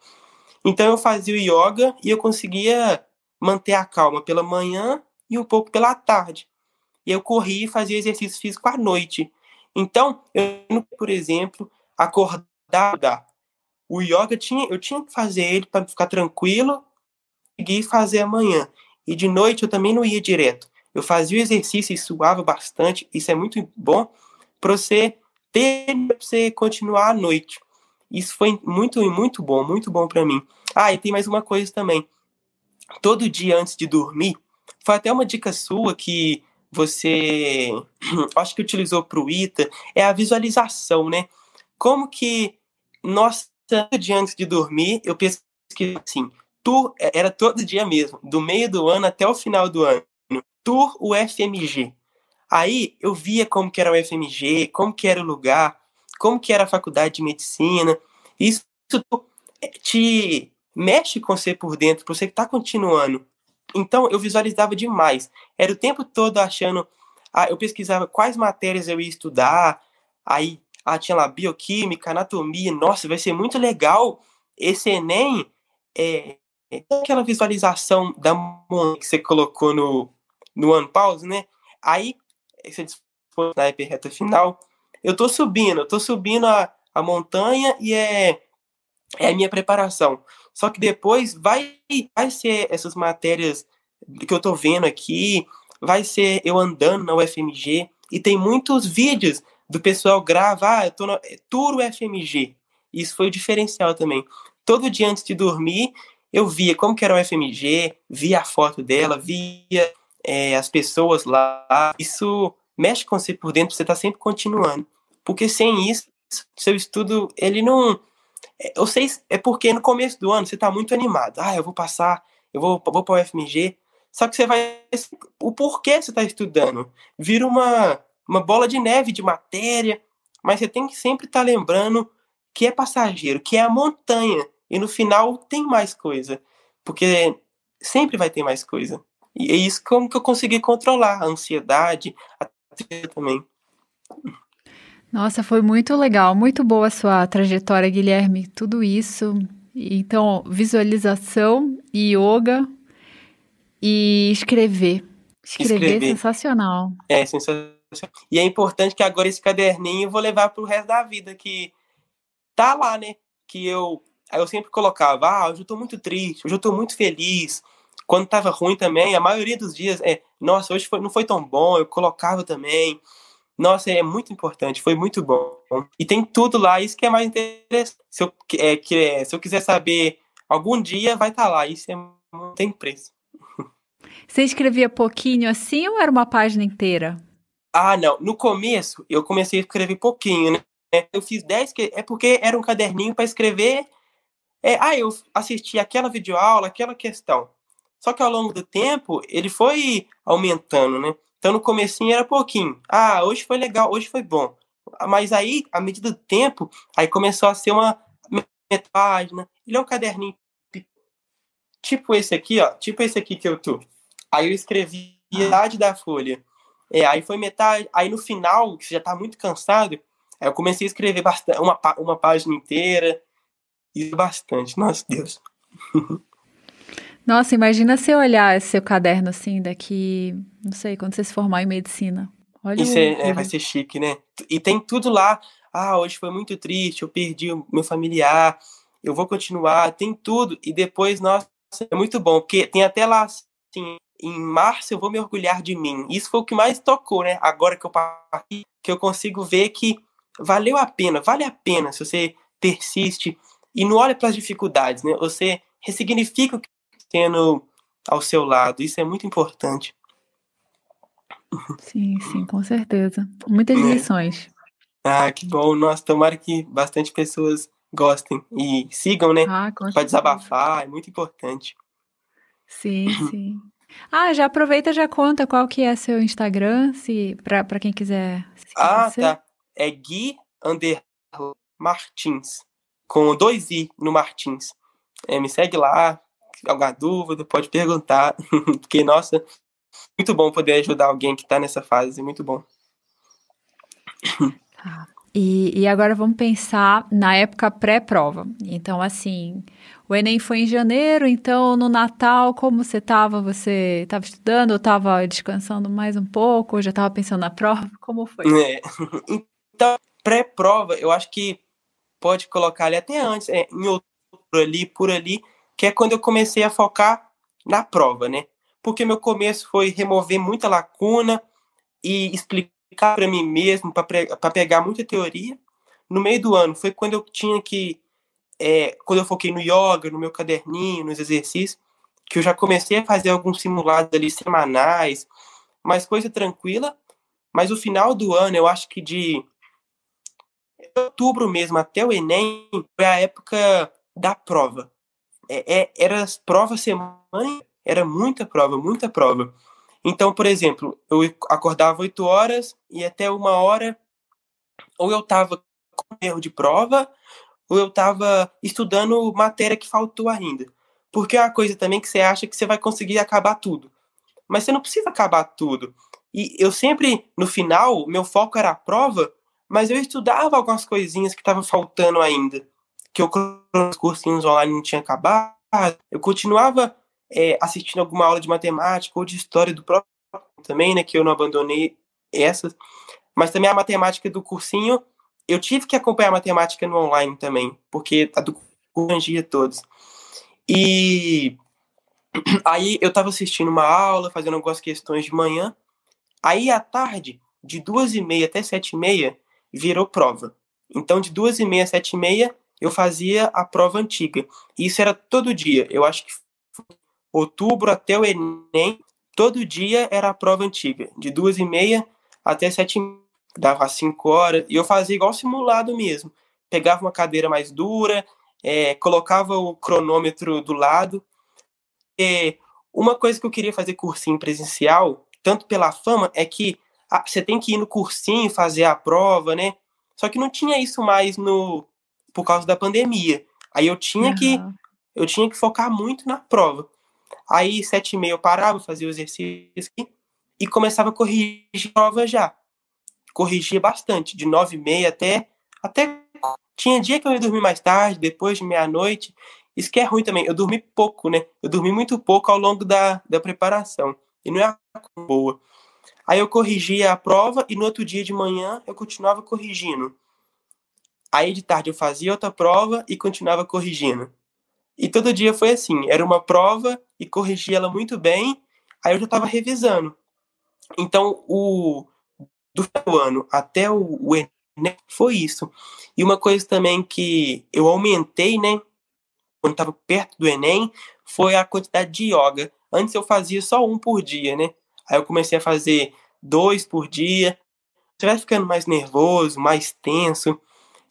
Speaker 2: Então eu fazia o yoga e eu conseguia manter a calma pela manhã e um pouco pela tarde. E eu corria e fazia exercício físico à noite. Então, eu, por exemplo, acordar, o yoga tinha, eu tinha que fazer ele para ficar tranquilo, e fazer amanhã. E de noite eu também não ia direto. Eu fazia o exercício e suava bastante. Isso é muito bom para você ter para você continuar à noite. Isso foi muito muito bom, muito bom para mim. Ah, e tem mais uma coisa também. Todo dia antes de dormir, foi até uma dica sua que você acho que utilizou para o ITA, é a visualização, né? Como que nós, antes de dormir, eu penso que assim, tu era todo dia mesmo, do meio do ano até o final do ano. Tour UFMG. Aí eu via como que era o UFMG, como que era o lugar, como que era a faculdade de medicina. Isso te mexe com você por dentro, para você que está continuando. Então eu visualizava demais. Era o tempo todo achando. Ah, eu pesquisava quais matérias eu ia estudar. Aí ah, tinha lá bioquímica, anatomia. Nossa, vai ser muito legal esse Enem. É, é aquela visualização da que você colocou no, no ano pause, né? Aí, você dispõe na reta final, eu tô subindo, eu tô subindo a, a montanha e é, é a minha preparação. Só que depois vai, vai ser essas matérias que eu tô vendo aqui, vai ser eu andando na UFMG, e tem muitos vídeos do pessoal gravar, ah, eu tô no é, Tour UFMG. Isso foi o diferencial também. Todo dia antes de dormir, eu via como que era o UFMG, via a foto dela, via é, as pessoas lá, isso mexe com você por dentro, você está sempre continuando. Porque sem isso, seu estudo, ele não. É, eu sei, é porque no começo do ano você está muito animado. Ah, eu vou passar, eu vou, vou para o FMG. Só que você vai. O porquê você está estudando? Vira uma, uma bola de neve de matéria, mas você tem que sempre estar tá lembrando que é passageiro, que é a montanha. E no final tem mais coisa. Porque sempre vai ter mais coisa. E é isso como que eu consegui controlar a ansiedade, a também.
Speaker 1: Nossa, foi muito legal, muito boa a sua trajetória, Guilherme. Tudo isso. Então, visualização, yoga e escrever. Escrever, é escrever. é sensacional.
Speaker 2: É sensacional. E é importante que agora esse caderninho eu vou levar para o resto da vida, que tá lá, né? Que eu, eu sempre colocava, ah, hoje eu tô muito triste, hoje eu tô muito feliz, quando estava ruim também, a maioria dos dias é, nossa, hoje foi, não foi tão bom, eu colocava também. Nossa, é muito importante, foi muito bom. E tem tudo lá, isso que é mais interessante. Se eu, é, que, é, se eu quiser saber, algum dia vai estar tá lá, isso é, não tem preço.
Speaker 1: Você escrevia pouquinho assim ou era uma página inteira?
Speaker 2: Ah, não. No começo, eu comecei a escrever pouquinho, né? Eu fiz 10, é porque era um caderninho para escrever. É, ah, eu assisti aquela videoaula, aquela questão. Só que ao longo do tempo, ele foi aumentando, né? Então no comecinho era pouquinho. Ah, hoje foi legal, hoje foi bom. Mas aí, à medida do tempo, aí começou a ser uma página. Ele é um caderninho tipo esse aqui, ó. Tipo esse aqui que eu tô. Aí eu escrevi metade da folha. É, aí foi metade. Aí no final, que você já tá muito cansado, aí eu comecei a escrever bastante, uma, uma página inteira. Isso bastante. Nossa, Deus.
Speaker 1: Nossa, imagina você olhar esse seu caderno assim daqui, não sei, quando você se formar em medicina. Olha
Speaker 2: Isso é, é, vai ser chique, né? E tem tudo lá. Ah, hoje foi muito triste, eu perdi o meu familiar, eu vou continuar, tem tudo. E depois, nossa, é muito bom, porque tem até lá assim, em março eu vou me orgulhar de mim. Isso foi o que mais tocou, né? Agora que eu parti, que eu consigo ver que valeu a pena, vale a pena se você persiste e não olha para as dificuldades, né? Você ressignifica o que está tendo ao seu lado. Isso é muito importante.
Speaker 1: Sim, sim, com certeza. Muitas é. lições.
Speaker 2: Ah, que bom. Nossa, tomara que bastante pessoas gostem e sigam, né?
Speaker 1: Ah,
Speaker 2: Para desabafar, é muito importante.
Speaker 1: Sim, sim. Ah, já aproveita já conta qual que é seu Instagram, se para quem quiser.
Speaker 2: Ah, tá. É Gui Under Martins, com dois i no Martins. É, me segue lá, alguma dúvida, pode perguntar, porque nossa, muito bom poder ajudar alguém que está nessa fase, muito bom.
Speaker 1: Tá. E, e agora vamos pensar na época pré-prova. Então, assim, o Enem foi em janeiro, então no Natal, como você estava? Você estava estudando ou estava descansando mais um pouco? Ou já estava pensando na prova? Como foi?
Speaker 2: É. Então, pré-prova, eu acho que pode colocar ali até antes, é, em outubro ali, por ali, que é quando eu comecei a focar na prova, né? Porque meu começo foi remover muita lacuna e explicar para mim mesmo, para pegar muita teoria. No meio do ano foi quando eu tinha que, é, quando eu foquei no yoga, no meu caderninho, nos exercícios, que eu já comecei a fazer alguns simulados ali semanais, mais coisa tranquila. Mas o final do ano, eu acho que de outubro mesmo até o Enem, foi a época da prova. É, é, era prova semana, era muita prova, muita prova. Então, por exemplo, eu acordava 8 horas e até uma hora, ou eu estava com erro de prova, ou eu estava estudando matéria que faltou ainda. Porque é uma coisa também que você acha que você vai conseguir acabar tudo. Mas você não precisa acabar tudo. E eu sempre, no final, meu foco era a prova, mas eu estudava algumas coisinhas que estavam faltando ainda. Que eu, os cursinhos online não tinha acabado. Eu continuava é, assistindo alguma aula de matemática ou de história do próprio também, né, que eu não abandonei essas, mas também a matemática do cursinho, eu tive que acompanhar a matemática no online também, porque a do cursinho todos. E aí eu estava assistindo uma aula, fazendo algumas questões de manhã, aí à tarde, de duas e meia até sete e meia, virou prova. Então, de duas e meia a sete e meia, eu fazia a prova antiga. E isso era todo dia. Eu acho que outubro até o Enem, todo dia era a prova antiga, de duas e meia até sete, dava cinco horas, e eu fazia igual simulado mesmo. Pegava uma cadeira mais dura, é, colocava o cronômetro do lado. E uma coisa que eu queria fazer cursinho presencial, tanto pela fama, é que você tem que ir no cursinho fazer a prova, né? Só que não tinha isso mais no por causa da pandemia. Aí eu tinha uhum. que eu tinha que focar muito na prova. Aí, sete e meia, eu parava, fazia o exercício e começava a corrigir a prova já. Corrigia bastante, de nove e meia até, até... Tinha dia que eu ia dormir mais tarde, depois de meia-noite. Isso que é ruim também. Eu dormi pouco, né? Eu dormi muito pouco ao longo da, da preparação. E não é boa. Aí eu corrigia a prova e no outro dia de manhã eu continuava corrigindo. Aí de tarde eu fazia outra prova e continuava corrigindo. E todo dia foi assim, era uma prova e corrigi ela muito bem, aí eu já estava revisando. Então, o do ano até o, o Enem foi isso. E uma coisa também que eu aumentei, né, quando estava perto do Enem, foi a quantidade de yoga. Antes eu fazia só um por dia, né? Aí eu comecei a fazer dois por dia. Você vai ficando mais nervoso, mais tenso.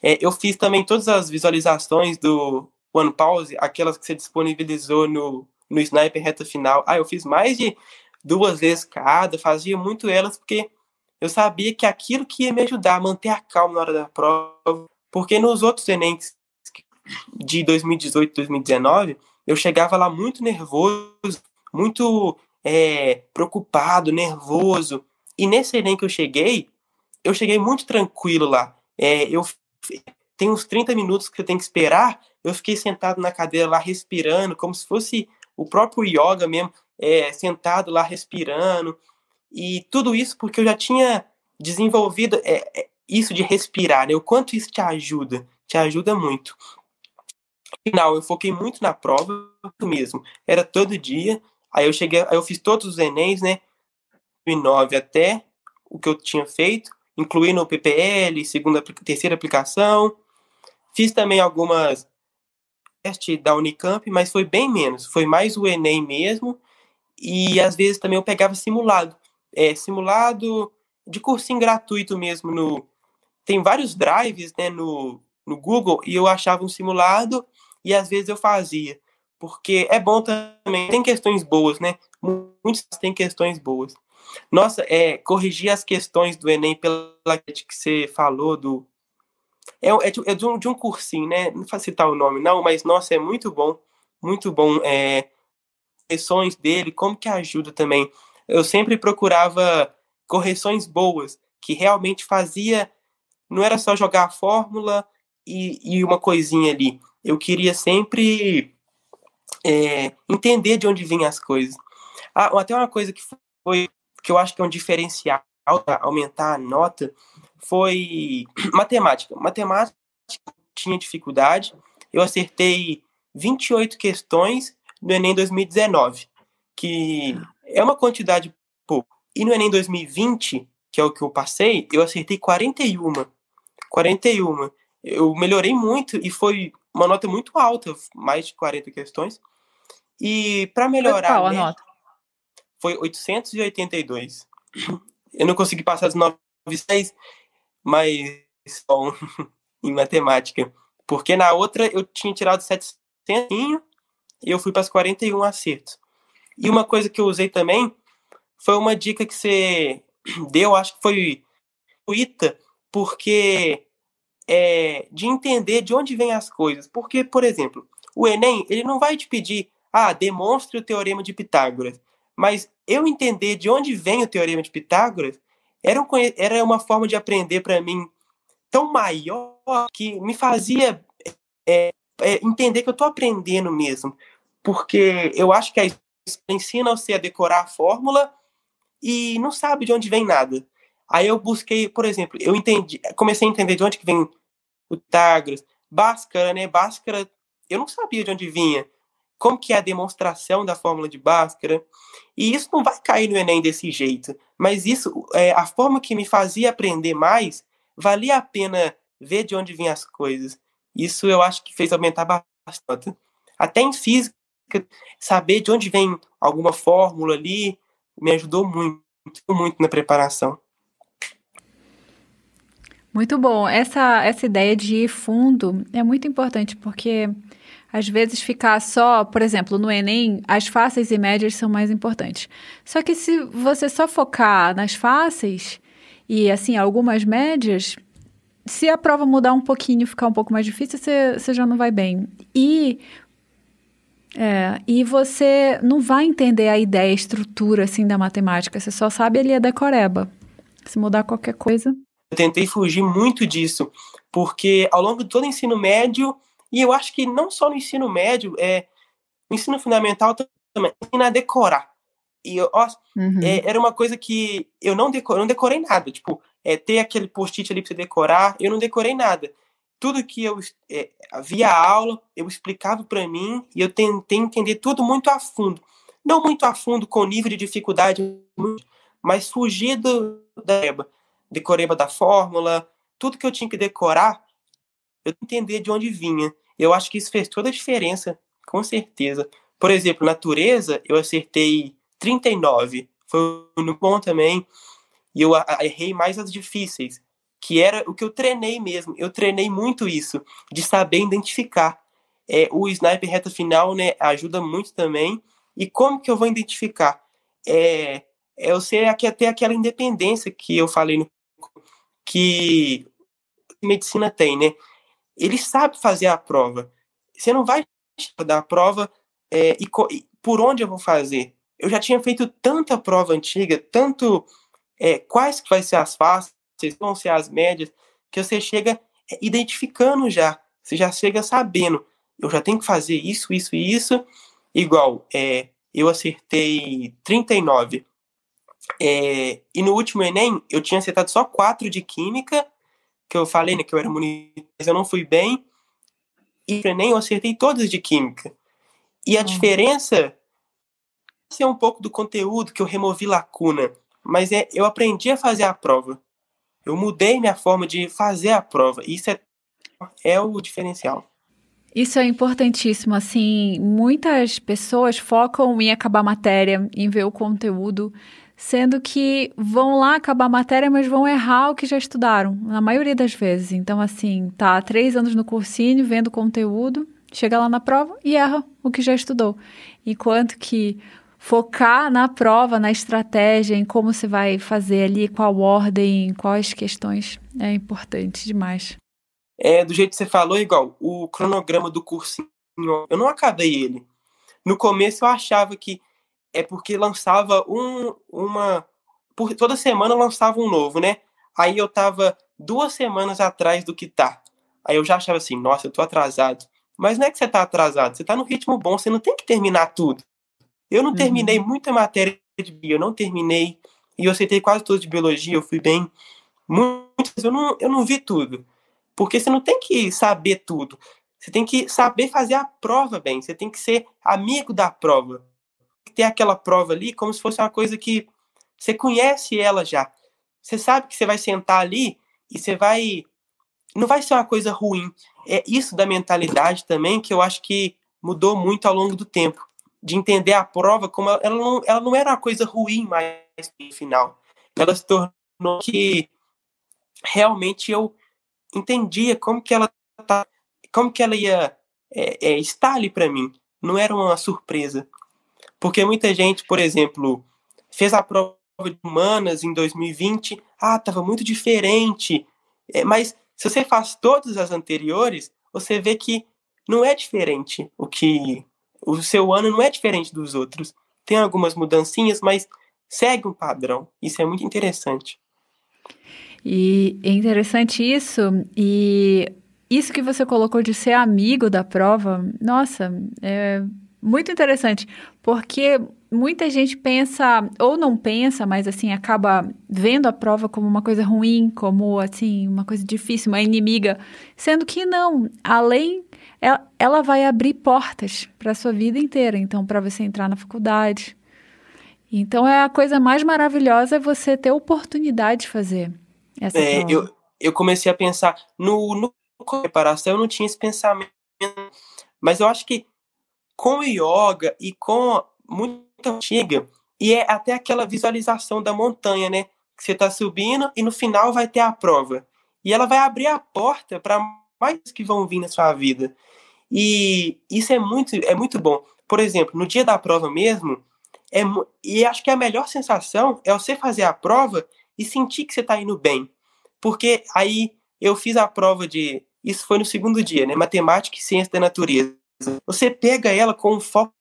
Speaker 2: É, eu fiz também todas as visualizações do One Pause, aquelas que você disponibilizou no, no Sniper reta final. Ah, eu fiz mais de duas vezes cada, fazia muito elas, porque eu sabia que aquilo que ia me ajudar a manter a calma na hora da prova, porque nos outros Enems de 2018 2019, eu chegava lá muito nervoso, muito é, preocupado, nervoso. E nesse Enem que eu cheguei, eu cheguei muito tranquilo lá. É, eu tem uns 30 minutos que eu tenho que esperar, eu fiquei sentado na cadeira lá respirando, como se fosse o próprio yoga mesmo, é, sentado lá respirando. E tudo isso porque eu já tinha desenvolvido é, é, isso de respirar, né? O quanto isso te ajuda, te ajuda muito. No final, eu foquei muito na prova mesmo. Era todo dia. Aí eu cheguei, aí eu fiz todos os Enems, né? 2009 até o que eu tinha feito, incluindo o PPL, segunda, terceira aplicação. Fiz também algumas teste da Unicamp, mas foi bem menos. Foi mais o Enem mesmo. E às vezes também eu pegava simulado. É, simulado de cursinho gratuito mesmo. No, tem vários drives né, no, no Google e eu achava um simulado e às vezes eu fazia. Porque é bom também. Tem questões boas, né? Muitos têm questões boas. Nossa, é, corrigir as questões do Enem pela que você falou do é, é, de, é de, um, de um cursinho, né? Não faço citar o nome, não, mas nossa, é muito bom, muito bom. É, correções dele, como que ajuda também. Eu sempre procurava correções boas, que realmente fazia. Não era só jogar a fórmula e, e uma coisinha ali. Eu queria sempre é, entender de onde vinham as coisas. Ah, até uma coisa que foi que eu acho que é um diferencial aumentar a nota foi matemática. Matemática tinha dificuldade. Eu acertei 28 questões no Enem 2019, que é uma quantidade pouco. E no Enem 2020, que é o que eu passei, eu acertei 41. 41. Eu melhorei muito e foi uma nota muito alta, mais de 40 questões. E para melhorar.
Speaker 1: Qual a né, nota?
Speaker 2: Foi 882. Eu não consegui passar dos 96, mas só em matemática. Porque na outra eu tinha tirado 700 e eu fui para as 41 acertos. E uma coisa que eu usei também foi uma dica que você deu, acho que foi o Ita, porque é, de entender de onde vêm as coisas. Porque, por exemplo, o Enem, ele não vai te pedir, ah, demonstre o teorema de Pitágoras. Mas eu entender de onde vem o teorema de Pitágoras era, um, era uma forma de aprender para mim tão maior que me fazia é, é, entender que eu estou aprendendo mesmo. Porque eu acho que a ensina você a decorar a fórmula e não sabe de onde vem nada. Aí eu busquei, por exemplo, eu entendi, comecei a entender de onde que vem o Pitágoras, Bhaskara, né? Bhaskara, eu não sabia de onde vinha como que é a demonstração da fórmula de Bhaskara. E isso não vai cair no Enem desse jeito, mas isso, é, a forma que me fazia aprender mais, valia a pena ver de onde vinham as coisas. Isso eu acho que fez aumentar bastante. Até em física, saber de onde vem alguma fórmula ali, me ajudou muito, muito na preparação.
Speaker 1: Muito bom. Essa, essa ideia de fundo é muito importante, porque às vezes ficar só, por exemplo, no Enem, as fáceis e médias são mais importantes. Só que se você só focar nas fáceis e, assim, algumas médias, se a prova mudar um pouquinho, ficar um pouco mais difícil, você, você já não vai bem. E é, e você não vai entender a ideia, a estrutura assim da matemática, você só sabe ali a decoreba. Se mudar qualquer coisa.
Speaker 2: Eu tentei fugir muito disso, porque ao longo de todo o ensino médio e eu acho que não só no ensino médio, é, no ensino fundamental também, ensina a decorar. E ó, uhum. é, era uma coisa que eu não, decor, não decorei nada. Tipo, é, ter aquele post-it ali para você decorar, eu não decorei nada. Tudo que eu é, via aula, eu explicava para mim e eu tentei entender tudo muito a fundo. Não muito a fundo, com nível de dificuldade, mas fugir do, da decoreba da fórmula, tudo que eu tinha que decorar, eu entender de onde vinha. Eu acho que isso fez toda a diferença, com certeza. Por exemplo, natureza, eu acertei 39. Foi no bom também. E eu errei mais as difíceis, que era o que eu treinei mesmo. Eu treinei muito isso, de saber identificar. É, o sniper reta final né, ajuda muito também. E como que eu vou identificar? É, é eu sei até aquela independência que eu falei no que medicina tem, né? Ele sabe fazer a prova. Você não vai dar a prova é, e, e, por onde eu vou fazer. Eu já tinha feito tanta prova antiga, tanto é, quais que vai ser as fáceis, vão ser as médias, que você chega é, identificando já. Você já chega sabendo. Eu já tenho que fazer isso, isso e isso. Igual, é, eu acertei 39. É, e no último Enem, eu tinha acertado só 4 de Química que eu falei, né, que eu era monitor, mas eu não fui bem. E no Enem eu acertei todas de Química. E a uhum. diferença é um pouco do conteúdo que eu removi lacuna, mas é eu aprendi a fazer a prova. Eu mudei minha forma de fazer a prova. Isso é, é o diferencial.
Speaker 1: Isso é importantíssimo, assim, muitas pessoas focam em acabar a matéria, em ver o conteúdo, sendo que vão lá acabar a matéria, mas vão errar o que já estudaram, na maioria das vezes. Então, assim, tá três anos no cursinho, vendo conteúdo, chega lá na prova e erra o que já estudou. Enquanto que focar na prova, na estratégia, em como você vai fazer ali, qual ordem, quais questões, é importante demais.
Speaker 2: É, do jeito que você falou, igual, o cronograma do cursinho, eu não acabei ele. No começo eu achava que é porque lançava um, uma. Por, toda semana lançava um novo, né? Aí eu tava duas semanas atrás do que tá. Aí eu já achava assim, nossa, eu tô atrasado. Mas não é que você tá atrasado, você tá no ritmo bom, você não tem que terminar tudo. Eu não uhum. terminei muita matéria de bio, eu não terminei. E eu aceitei quase tudo de biologia, eu fui bem. Muitas, eu não, eu não vi tudo. Porque você não tem que saber tudo. Você tem que saber fazer a prova bem. Você tem que ser amigo da prova. Ter aquela prova ali como se fosse uma coisa que você conhece ela já. Você sabe que você vai sentar ali e você vai. Não vai ser uma coisa ruim. É isso da mentalidade também que eu acho que mudou muito ao longo do tempo. De entender a prova como ela, não, ela não era uma coisa ruim mais no final. Ela se tornou que realmente eu entendia como que ela tá, como que ela ia é, é, estar ali para mim. Não era uma surpresa. Porque muita gente, por exemplo, fez a prova de humanas em 2020, ah, estava muito diferente. É, mas se você faz todas as anteriores, você vê que não é diferente o que o seu ano não é diferente dos outros. Tem algumas mudancinhas, mas segue um padrão. Isso é muito interessante.
Speaker 1: E é interessante isso, e isso que você colocou de ser amigo da prova, nossa, é muito interessante, porque muita gente pensa, ou não pensa, mas assim, acaba vendo a prova como uma coisa ruim, como assim, uma coisa difícil, uma inimiga, sendo que não, além ela, ela vai abrir portas para a sua vida inteira, então para você entrar na faculdade. Então é a coisa mais maravilhosa é você ter oportunidade de fazer. Essa
Speaker 2: é, eu, eu comecei a pensar no, no preparação, eu não tinha esse pensamento, mas eu acho que com yoga e com muita antiga, e é até aquela visualização da montanha, né? Que você está subindo e no final vai ter a prova. E ela vai abrir a porta para mais que vão vir na sua vida. E isso é muito, é muito bom. Por exemplo, no dia da prova mesmo, é, e acho que a melhor sensação é você fazer a prova e sentir que você está indo bem. Porque aí eu fiz a prova de. Isso foi no segundo dia, né? Matemática e ciência da natureza. Você pega ela com um foco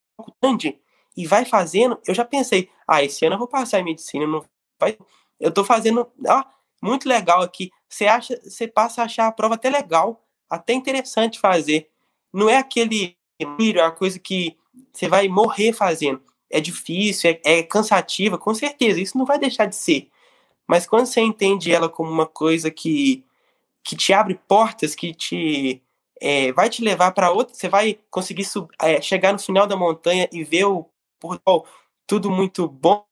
Speaker 2: grande e vai fazendo. Eu já pensei, ah, esse ano eu vou passar em medicina. Não vai... Eu estou fazendo. Ah, muito legal aqui. Você acha, você passa a achar a prova até legal, até interessante fazer. Não é aquele é a coisa que você vai morrer fazendo. É difícil, é, é cansativa, com certeza. Isso não vai deixar de ser. Mas quando você entende ela como uma coisa que, que te abre portas, que te é, vai te levar para outra, você vai conseguir é, chegar no final da montanha e ver o portal tudo muito bom,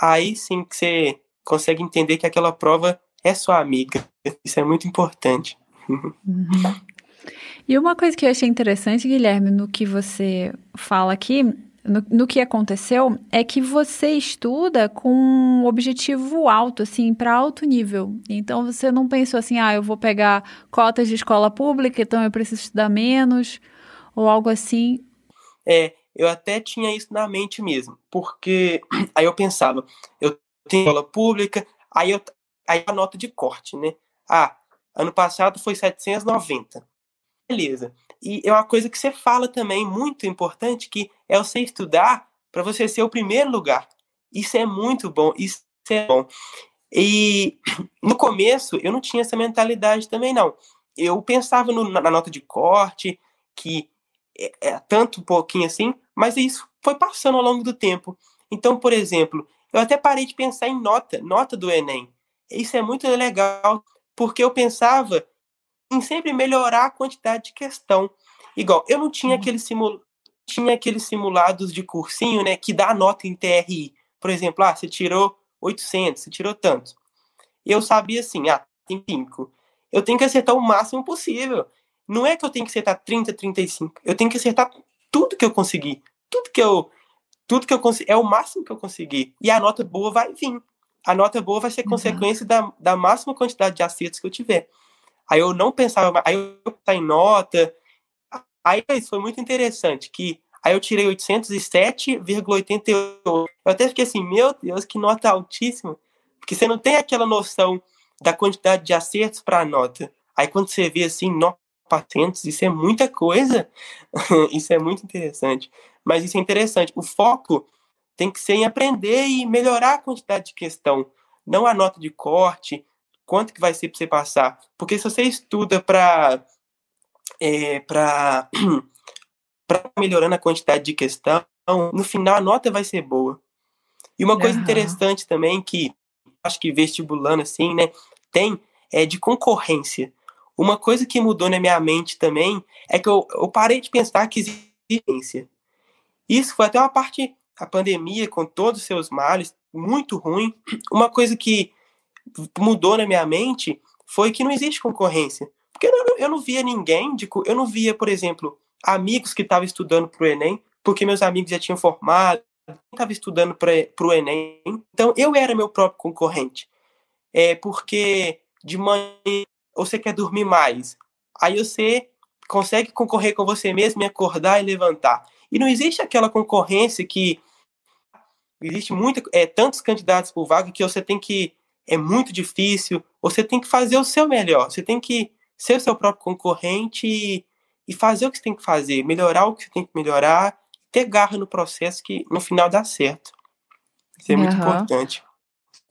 Speaker 2: aí sim que você consegue entender que aquela prova é sua amiga. Isso é muito importante. Uhum.
Speaker 1: E uma coisa que eu achei interessante, Guilherme, no que você fala aqui, no, no, que aconteceu é que você estuda com um objetivo alto, assim, para alto nível. Então você não pensou assim, ah, eu vou pegar cotas de escola pública, então eu preciso estudar menos, ou algo assim.
Speaker 2: É, eu até tinha isso na mente mesmo, porque aí eu pensava, eu tenho escola pública, aí eu aí a nota de corte, né? Ah, ano passado foi 790. Beleza. E é uma coisa que você fala também, muito importante, que é você estudar para você ser o primeiro lugar. Isso é muito bom, isso é bom. E no começo eu não tinha essa mentalidade também, não. Eu pensava no, na nota de corte, que é, é tanto um pouquinho assim, mas isso foi passando ao longo do tempo. Então, por exemplo, eu até parei de pensar em nota, nota do Enem. Isso é muito legal, porque eu pensava em sempre melhorar a quantidade de questão. Igual, eu não tinha uhum. aquele simul... tinha aqueles simulados de cursinho, né, que dá nota em TRI. Por exemplo, ah, você tirou 800, você tirou tanto. Eu sabia assim, ah, tem 5. Eu tenho que acertar o máximo possível. não é que eu tenho que acertar 30, 35. Eu tenho que acertar tudo que eu conseguir. Tudo que eu. Tudo que eu consegui. É o máximo que eu conseguir. E a nota boa vai vir. A nota boa vai ser uhum. consequência da, da máxima quantidade de acertos que eu tiver. Aí eu não pensava, aí eu pensava em nota. Aí isso foi muito interessante, que aí eu tirei 807,88. Eu até fiquei assim, meu Deus, que nota altíssima. Porque você não tem aquela noção da quantidade de acertos para a nota. Aí quando você vê assim, nota patentes, isso é muita coisa. isso é muito interessante. Mas isso é interessante. O foco tem que ser em aprender e melhorar a quantidade de questão, não a nota de corte, quanto que vai ser para você passar. Porque se você estuda para é, para melhorando a quantidade de questão, no final a nota vai ser boa. E uma coisa uhum. interessante também que acho que vestibulando assim, né, tem é de concorrência. Uma coisa que mudou na minha mente também é que eu, eu parei de pensar que existência. Isso foi até uma parte a pandemia com todos os seus males, muito ruim. Uma coisa que mudou na minha mente foi que não existe concorrência. Porque eu não, eu não via ninguém, eu não via, por exemplo, amigos que estavam estudando para o Enem, porque meus amigos já tinham formado, estava estudando para o Enem. Então eu era meu próprio concorrente. É porque de manhã você quer dormir mais. Aí você consegue concorrer com você mesmo e acordar e levantar. E não existe aquela concorrência que existe muito, é, tantos candidatos por vaga que você tem que é muito difícil. Você tem que fazer o seu melhor. Você tem que ser o seu próprio concorrente e, e fazer o que você tem que fazer, melhorar o que você tem que melhorar, ter garra no processo que no final dá certo. Isso é uhum. muito importante.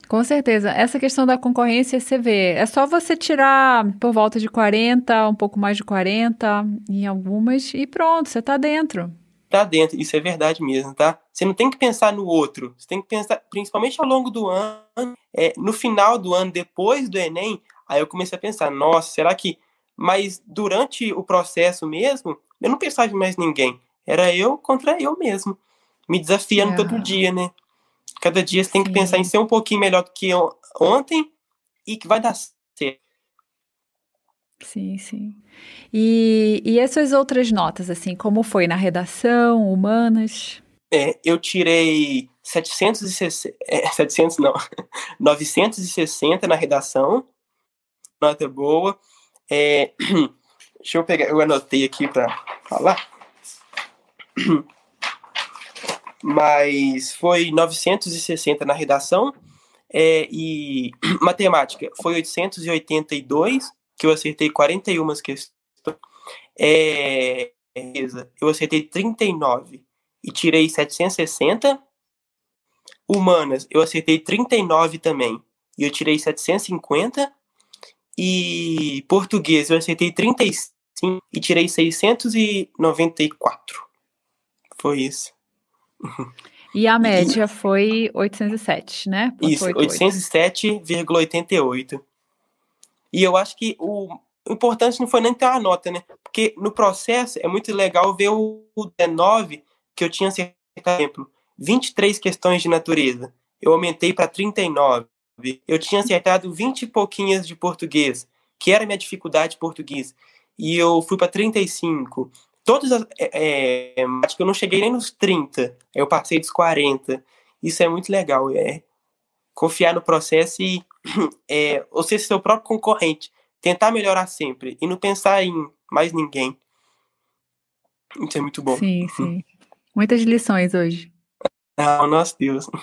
Speaker 1: Com certeza. Essa questão da concorrência, você vê, é só você tirar por volta de 40, um pouco mais de 40 em algumas e pronto, você está dentro.
Speaker 2: Está dentro, isso é verdade mesmo, tá? Você não tem que pensar no outro, você tem que pensar, principalmente ao longo do ano, é, no final do ano, depois do Enem, aí eu comecei a pensar, nossa, será que. Mas durante o processo mesmo, eu não pensava em mais ninguém. Era eu contra eu mesmo. Me desafiando é. todo dia, né? Cada dia você tem que pensar em ser um pouquinho melhor do que ontem e que vai dar.
Speaker 1: Sim, sim. E, e essas outras notas, assim, como foi na redação, humanas?
Speaker 2: É, eu tirei 760, é, 700 não, 960 na redação, nota boa. É, deixa eu pegar, eu anotei aqui para falar mas foi 960 na redação é, e matemática foi 882, que eu acertei 41 questões. É, eu acertei 39 e tirei 760. Humanas, eu acertei 39 também e eu tirei 750. E português, eu acertei 35 e tirei 694. Foi isso.
Speaker 1: E a média foi 807, né?
Speaker 2: Isso, 807,88. E eu acho que o importante não foi nem ter uma nota, né? Porque no processo é muito legal ver o 19 que eu tinha acertado, por exemplo, 23 questões de natureza. Eu aumentei para 39. Eu tinha acertado 20 e pouquinhas de português, que era minha dificuldade de português. E eu fui para 35 todas as. É, é, acho que eu não cheguei nem nos 30, eu passei dos 40. Isso é muito legal. É confiar no processo e é, você ser seu próprio concorrente. Tentar melhorar sempre e não pensar em mais ninguém. Isso é muito bom.
Speaker 1: Sim, sim. Muitas lições hoje.
Speaker 2: Ah, nosso Deus.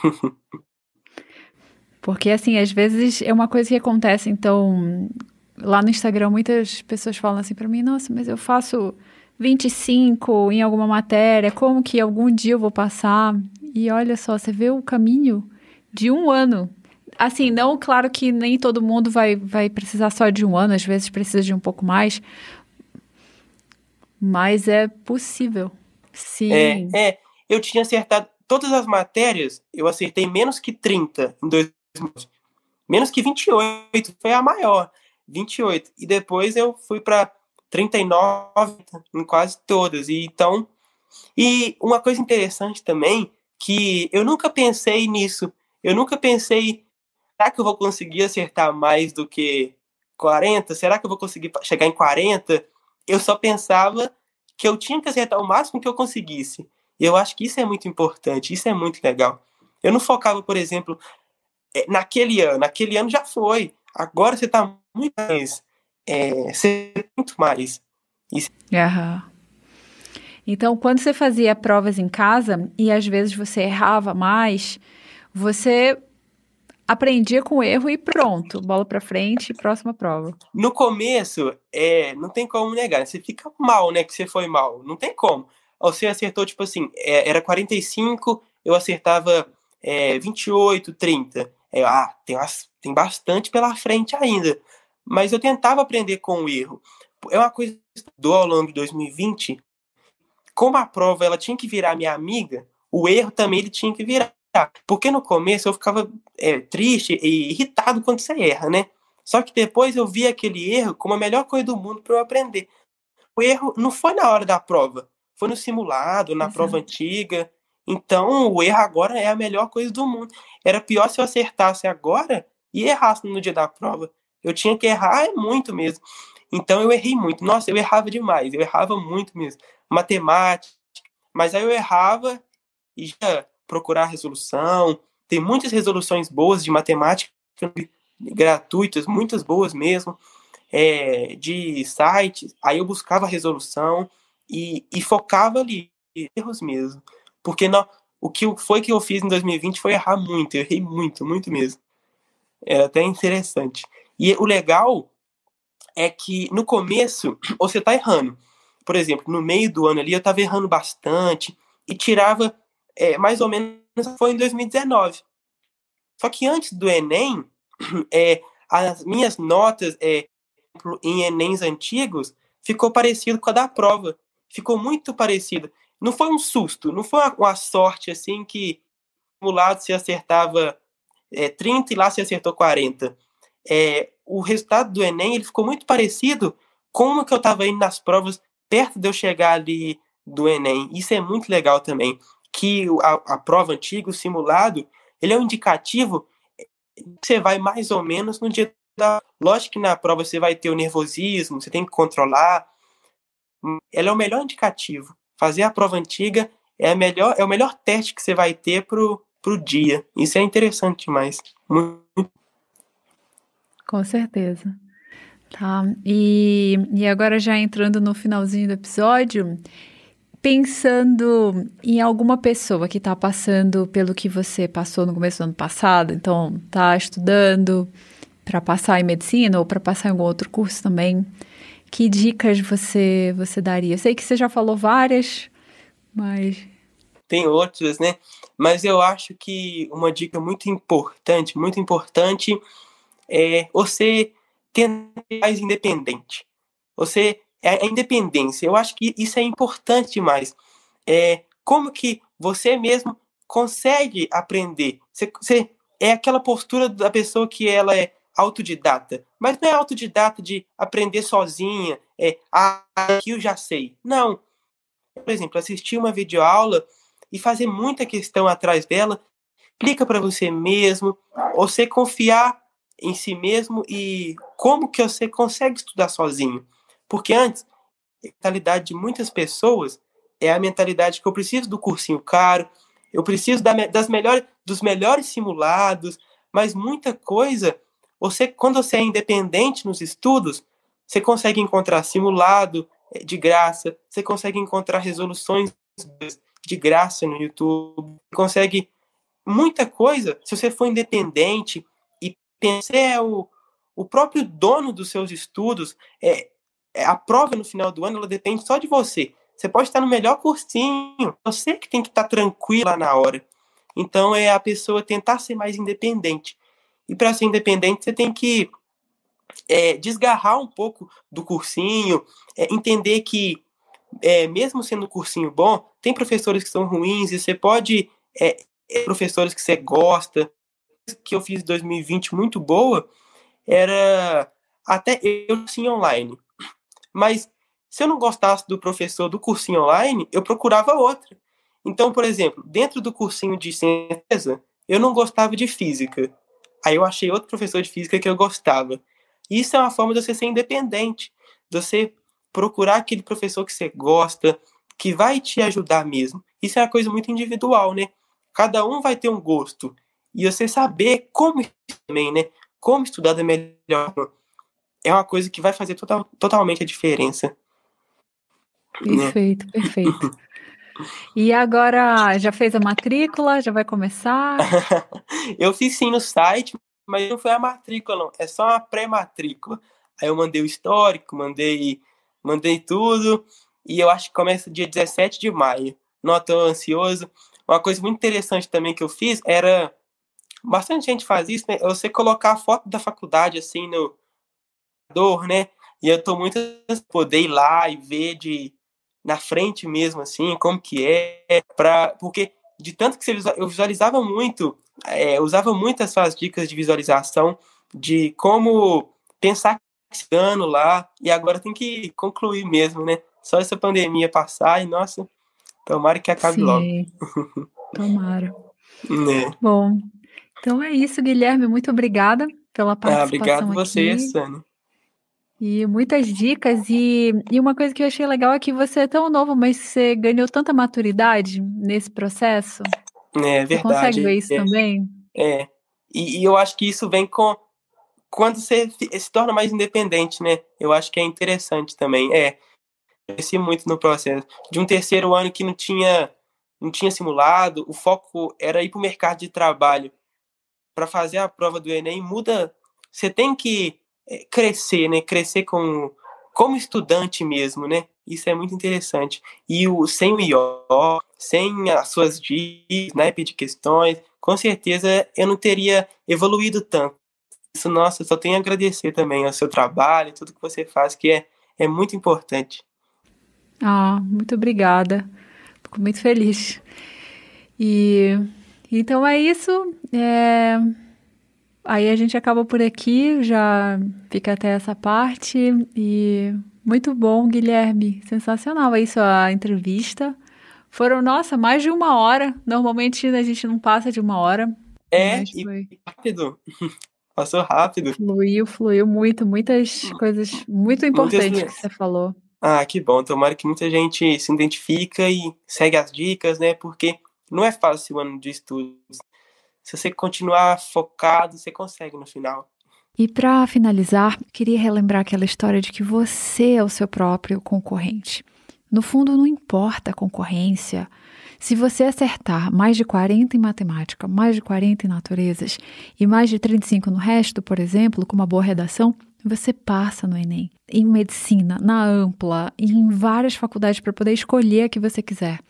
Speaker 1: Porque, assim, às vezes é uma coisa que acontece. Então, lá no Instagram, muitas pessoas falam assim para mim: nossa, mas eu faço 25 em alguma matéria, como que algum dia eu vou passar? E olha só, você vê o caminho de um ano. Assim, não, claro que nem todo mundo vai, vai precisar só de um ano, às vezes precisa de um pouco mais, mas é possível. Sim.
Speaker 2: É, é eu tinha acertado todas as matérias, eu acertei menos que 30 em dois menos que 28, foi a maior, 28. E depois eu fui para 39 em quase todas. E então, e uma coisa interessante também que eu nunca pensei nisso. Eu nunca pensei, será que eu vou conseguir acertar mais do que 40? Será que eu vou conseguir chegar em 40? eu só pensava que eu tinha que acertar o máximo que eu conseguisse. E eu acho que isso é muito importante, isso é muito legal. Eu não focava, por exemplo, é, naquele ano, naquele ano já foi. Agora você está muito mais, é, muito mais.
Speaker 1: Isso. Uhum. Então, quando você fazia provas em casa e às vezes você errava mais, você aprendia com o erro e pronto, bola para frente, próxima prova.
Speaker 2: No começo, é, não tem como negar, você fica mal, né, que você foi mal, não tem como. Você acertou, tipo assim, é, era 45, eu acertava é, 28, 30. É, ah, tem, tem bastante pela frente ainda. Mas eu tentava aprender com o erro. É uma coisa do ao longo de 2020, como a prova ela tinha que virar minha amiga, o erro também ele tinha que virar. Porque no começo eu ficava é, triste e irritado quando você erra, né? Só que depois eu vi aquele erro como a melhor coisa do mundo para eu aprender. O erro não foi na hora da prova, foi no simulado, na Exato. prova antiga. Então o erro agora é a melhor coisa do mundo. Era pior se eu acertasse agora e errasse no dia da prova. Eu tinha que errar muito mesmo. Então eu errei muito. Nossa, eu errava demais, eu errava muito mesmo. Matemática, mas aí eu errava e já procurar resolução. Tem muitas resoluções boas de matemática gratuitas, muitas boas mesmo, é, de sites. Aí eu buscava a resolução e, e focava ali, erros mesmo. Porque não, o que foi que eu fiz em 2020 foi errar muito, eu errei muito, muito mesmo. Era até interessante. E o legal é que no começo você tá errando. Por exemplo, no meio do ano ali eu tava errando bastante e tirava é, mais ou menos foi em 2019. Só que antes do Enem, é, as minhas notas é, em Enems antigos ficou parecido com a da prova. Ficou muito parecido. Não foi um susto, não foi uma, uma sorte assim que no lado se acertava é, 30 e lá se acertou 40. É, o resultado do Enem ele ficou muito parecido com o que eu estava indo nas provas perto de eu chegar ali do Enem. Isso é muito legal também que a, a prova antiga, o simulado, ele é um indicativo você vai mais ou menos no dia da. Lógico que na prova você vai ter o nervosismo, você tem que controlar. Ela é o melhor indicativo. Fazer a prova antiga é, a melhor, é o melhor teste que você vai ter pro, pro dia. Isso é interessante demais.
Speaker 1: Com certeza. Tá. E, e agora já entrando no finalzinho do episódio, pensando em alguma pessoa que está passando pelo que você passou no começo do ano passado, então está estudando para passar em medicina ou para passar em algum outro curso também, que dicas você você daria? Eu sei que você já falou várias, mas
Speaker 2: tem outras, né? Mas eu acho que uma dica muito importante, muito importante é você ter mais independente. Você é a independência. Eu acho que isso é importante demais. É, como que você mesmo consegue aprender? Você, você, é aquela postura da pessoa que ela é autodidata, mas não é autodidata de aprender sozinha, é, ah, aqui eu já sei. Não. Por exemplo, assistir uma videoaula e fazer muita questão atrás dela, explica para você mesmo, você confiar em si mesmo e como que você consegue estudar sozinho. Porque antes, a mentalidade de muitas pessoas é a mentalidade que eu preciso do cursinho caro, eu preciso da, das melhores, dos melhores simulados, mas muita coisa, você quando você é independente nos estudos, você consegue encontrar simulado eh, de graça, você consegue encontrar resoluções de graça no YouTube, consegue muita coisa se você for independente e pensar é o, o próprio dono dos seus estudos, é, é, a prova no final do ano ela depende só de você. Você pode estar no melhor cursinho, você que tem que estar tranquilo lá na hora. Então é a pessoa tentar ser mais independente. E para ser independente, você tem que é, desgarrar um pouco do cursinho, é, entender que, é, mesmo sendo um cursinho bom, tem professores que são ruins e você pode. É, é, professores que você gosta. Que eu fiz em 2020 muito boa era até eu sim online. Mas se eu não gostasse do professor do cursinho online, eu procurava outro. Então, por exemplo, dentro do cursinho de ciência, eu não gostava de física. Aí eu achei outro professor de física que eu gostava. Isso é uma forma de você ser independente, de você procurar aquele professor que você gosta, que vai te ajudar mesmo. Isso é uma coisa muito individual, né? Cada um vai ter um gosto. E você saber como também, né? Como estudar da melhor é uma coisa que vai fazer total, totalmente a diferença.
Speaker 1: Perfeito, né? perfeito. E agora, já fez a matrícula? Já vai começar?
Speaker 2: eu fiz sim no site, mas não foi a matrícula, não. É só uma pré-matrícula. Aí eu mandei o histórico, mandei, mandei tudo. E eu acho que começa dia 17 de maio. Não tô ansioso. Uma coisa muito interessante também que eu fiz era. Bastante gente faz isso, né? É você colocar a foto da faculdade assim no dor, né? E eu tô muito poder ir lá e ver de na frente mesmo assim, como que é, para porque de tanto que você, eu visualizava muito, é, usava muito as suas dicas de visualização de como pensar esse ano lá e agora tem que concluir mesmo, né? Só essa pandemia passar e nossa, tomara que acabe Sim, logo.
Speaker 1: Tomara. né? Bom, então é isso, Guilherme. Muito obrigada pela participação. Ah, obrigado
Speaker 2: aqui. você, Sani.
Speaker 1: E muitas dicas. E, e uma coisa que eu achei legal é que você é tão novo, mas você ganhou tanta maturidade nesse processo.
Speaker 2: É verdade. Você
Speaker 1: consegue ver isso
Speaker 2: é,
Speaker 1: também?
Speaker 2: É. E, e, eu acho que isso vem com. Quando você se torna mais independente, né? Eu acho que é interessante também. É. Cresci muito no processo. De um terceiro ano que não tinha, não tinha simulado, o foco era ir para o mercado de trabalho. Para fazer a prova do Enem, muda. Você tem que é, crescer, né? Crescer com, como estudante mesmo, né? Isso é muito interessante. E o, sem o IO, sem as suas dicas, né, de questões, com certeza eu não teria evoluído tanto. Isso, nossa, só tenho a agradecer também ao seu trabalho, tudo que você faz, que é, é muito importante.
Speaker 1: Ah, muito obrigada. Fico muito feliz. E então é isso. É... Aí a gente acaba por aqui, já fica até essa parte. E muito bom, Guilherme. Sensacional aí sua entrevista. Foram, nossa, mais de uma hora. Normalmente a gente não passa de uma hora.
Speaker 2: É, e foi... rápido. Passou rápido.
Speaker 1: Fluiu, fluiu muito. Muitas coisas muito importantes muitas... que você falou.
Speaker 2: Ah, que bom. Tomara que muita gente se identifica e segue as dicas, né? Porque não é fácil o ano de estudos se você continuar focado, você consegue no final.
Speaker 1: E para finalizar, queria relembrar aquela história de que você é o seu próprio concorrente. No fundo, não importa a concorrência. Se você acertar mais de 40 em matemática, mais de 40 em naturezas e mais de 35 no resto, por exemplo, com uma boa redação, você passa no Enem. Em medicina, na ampla, em várias faculdades para poder escolher a que você quiser.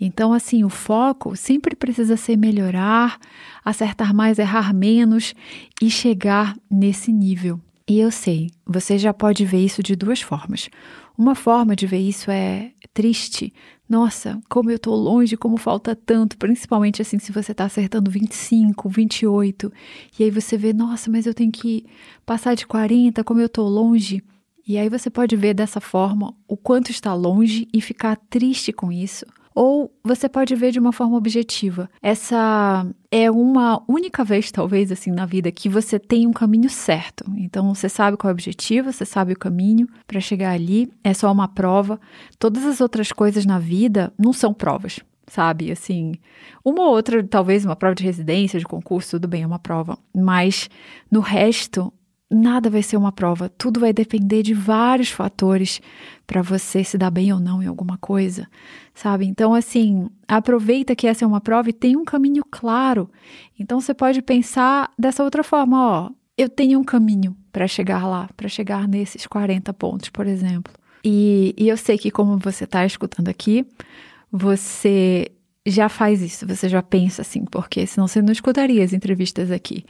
Speaker 1: Então, assim, o foco sempre precisa ser melhorar, acertar mais, errar menos e chegar nesse nível. E eu sei, você já pode ver isso de duas formas. Uma forma de ver isso é triste. Nossa, como eu tô longe, como falta tanto, principalmente assim se você tá acertando 25, 28, e aí você vê, nossa, mas eu tenho que passar de 40, como eu tô longe. E aí você pode ver dessa forma o quanto está longe e ficar triste com isso. Ou você pode ver de uma forma objetiva. Essa é uma única vez, talvez, assim, na vida que você tem um caminho certo. Então, você sabe qual é o objetivo, você sabe o caminho para chegar ali. É só uma prova. Todas as outras coisas na vida não são provas sabe? Assim, uma ou outra, talvez uma prova de residência, de concurso, tudo bem, é uma prova. Mas no resto, nada vai ser uma prova, tudo vai depender de vários fatores para você se dar bem ou não em alguma coisa, sabe? Então, assim, aproveita que essa é uma prova e tem um caminho claro. Então, você pode pensar dessa outra forma: ó, eu tenho um caminho para chegar lá, para chegar nesses 40 pontos, por exemplo. E, e eu sei que, como você está escutando aqui, você já faz isso, você já pensa assim, porque senão você não escutaria as entrevistas aqui.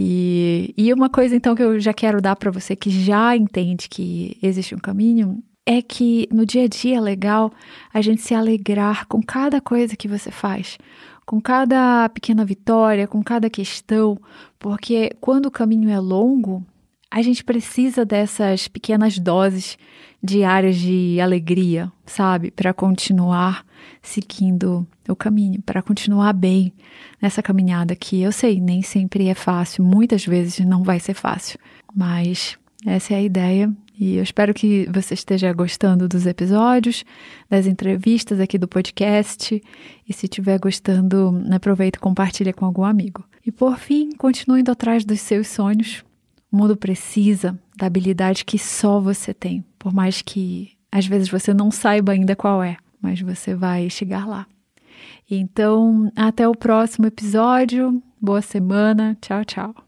Speaker 1: E, e uma coisa então que eu já quero dar para você que já entende que existe um caminho é que no dia a dia é legal a gente se alegrar com cada coisa que você faz, com cada pequena vitória, com cada questão, porque quando o caminho é longo, a gente precisa dessas pequenas doses diárias de alegria, sabe? Para continuar seguindo o caminho, para continuar bem nessa caminhada que eu sei, nem sempre é fácil, muitas vezes não vai ser fácil, mas essa é a ideia E eu espero que você esteja gostando dos episódios, das entrevistas aqui do podcast. E se estiver gostando, aproveita e compartilha com algum amigo. E por fim, continue indo atrás dos seus sonhos. O mundo precisa da habilidade que só você tem, por mais que às vezes você não saiba ainda qual é, mas você vai chegar lá. Então, até o próximo episódio. Boa semana. Tchau, tchau.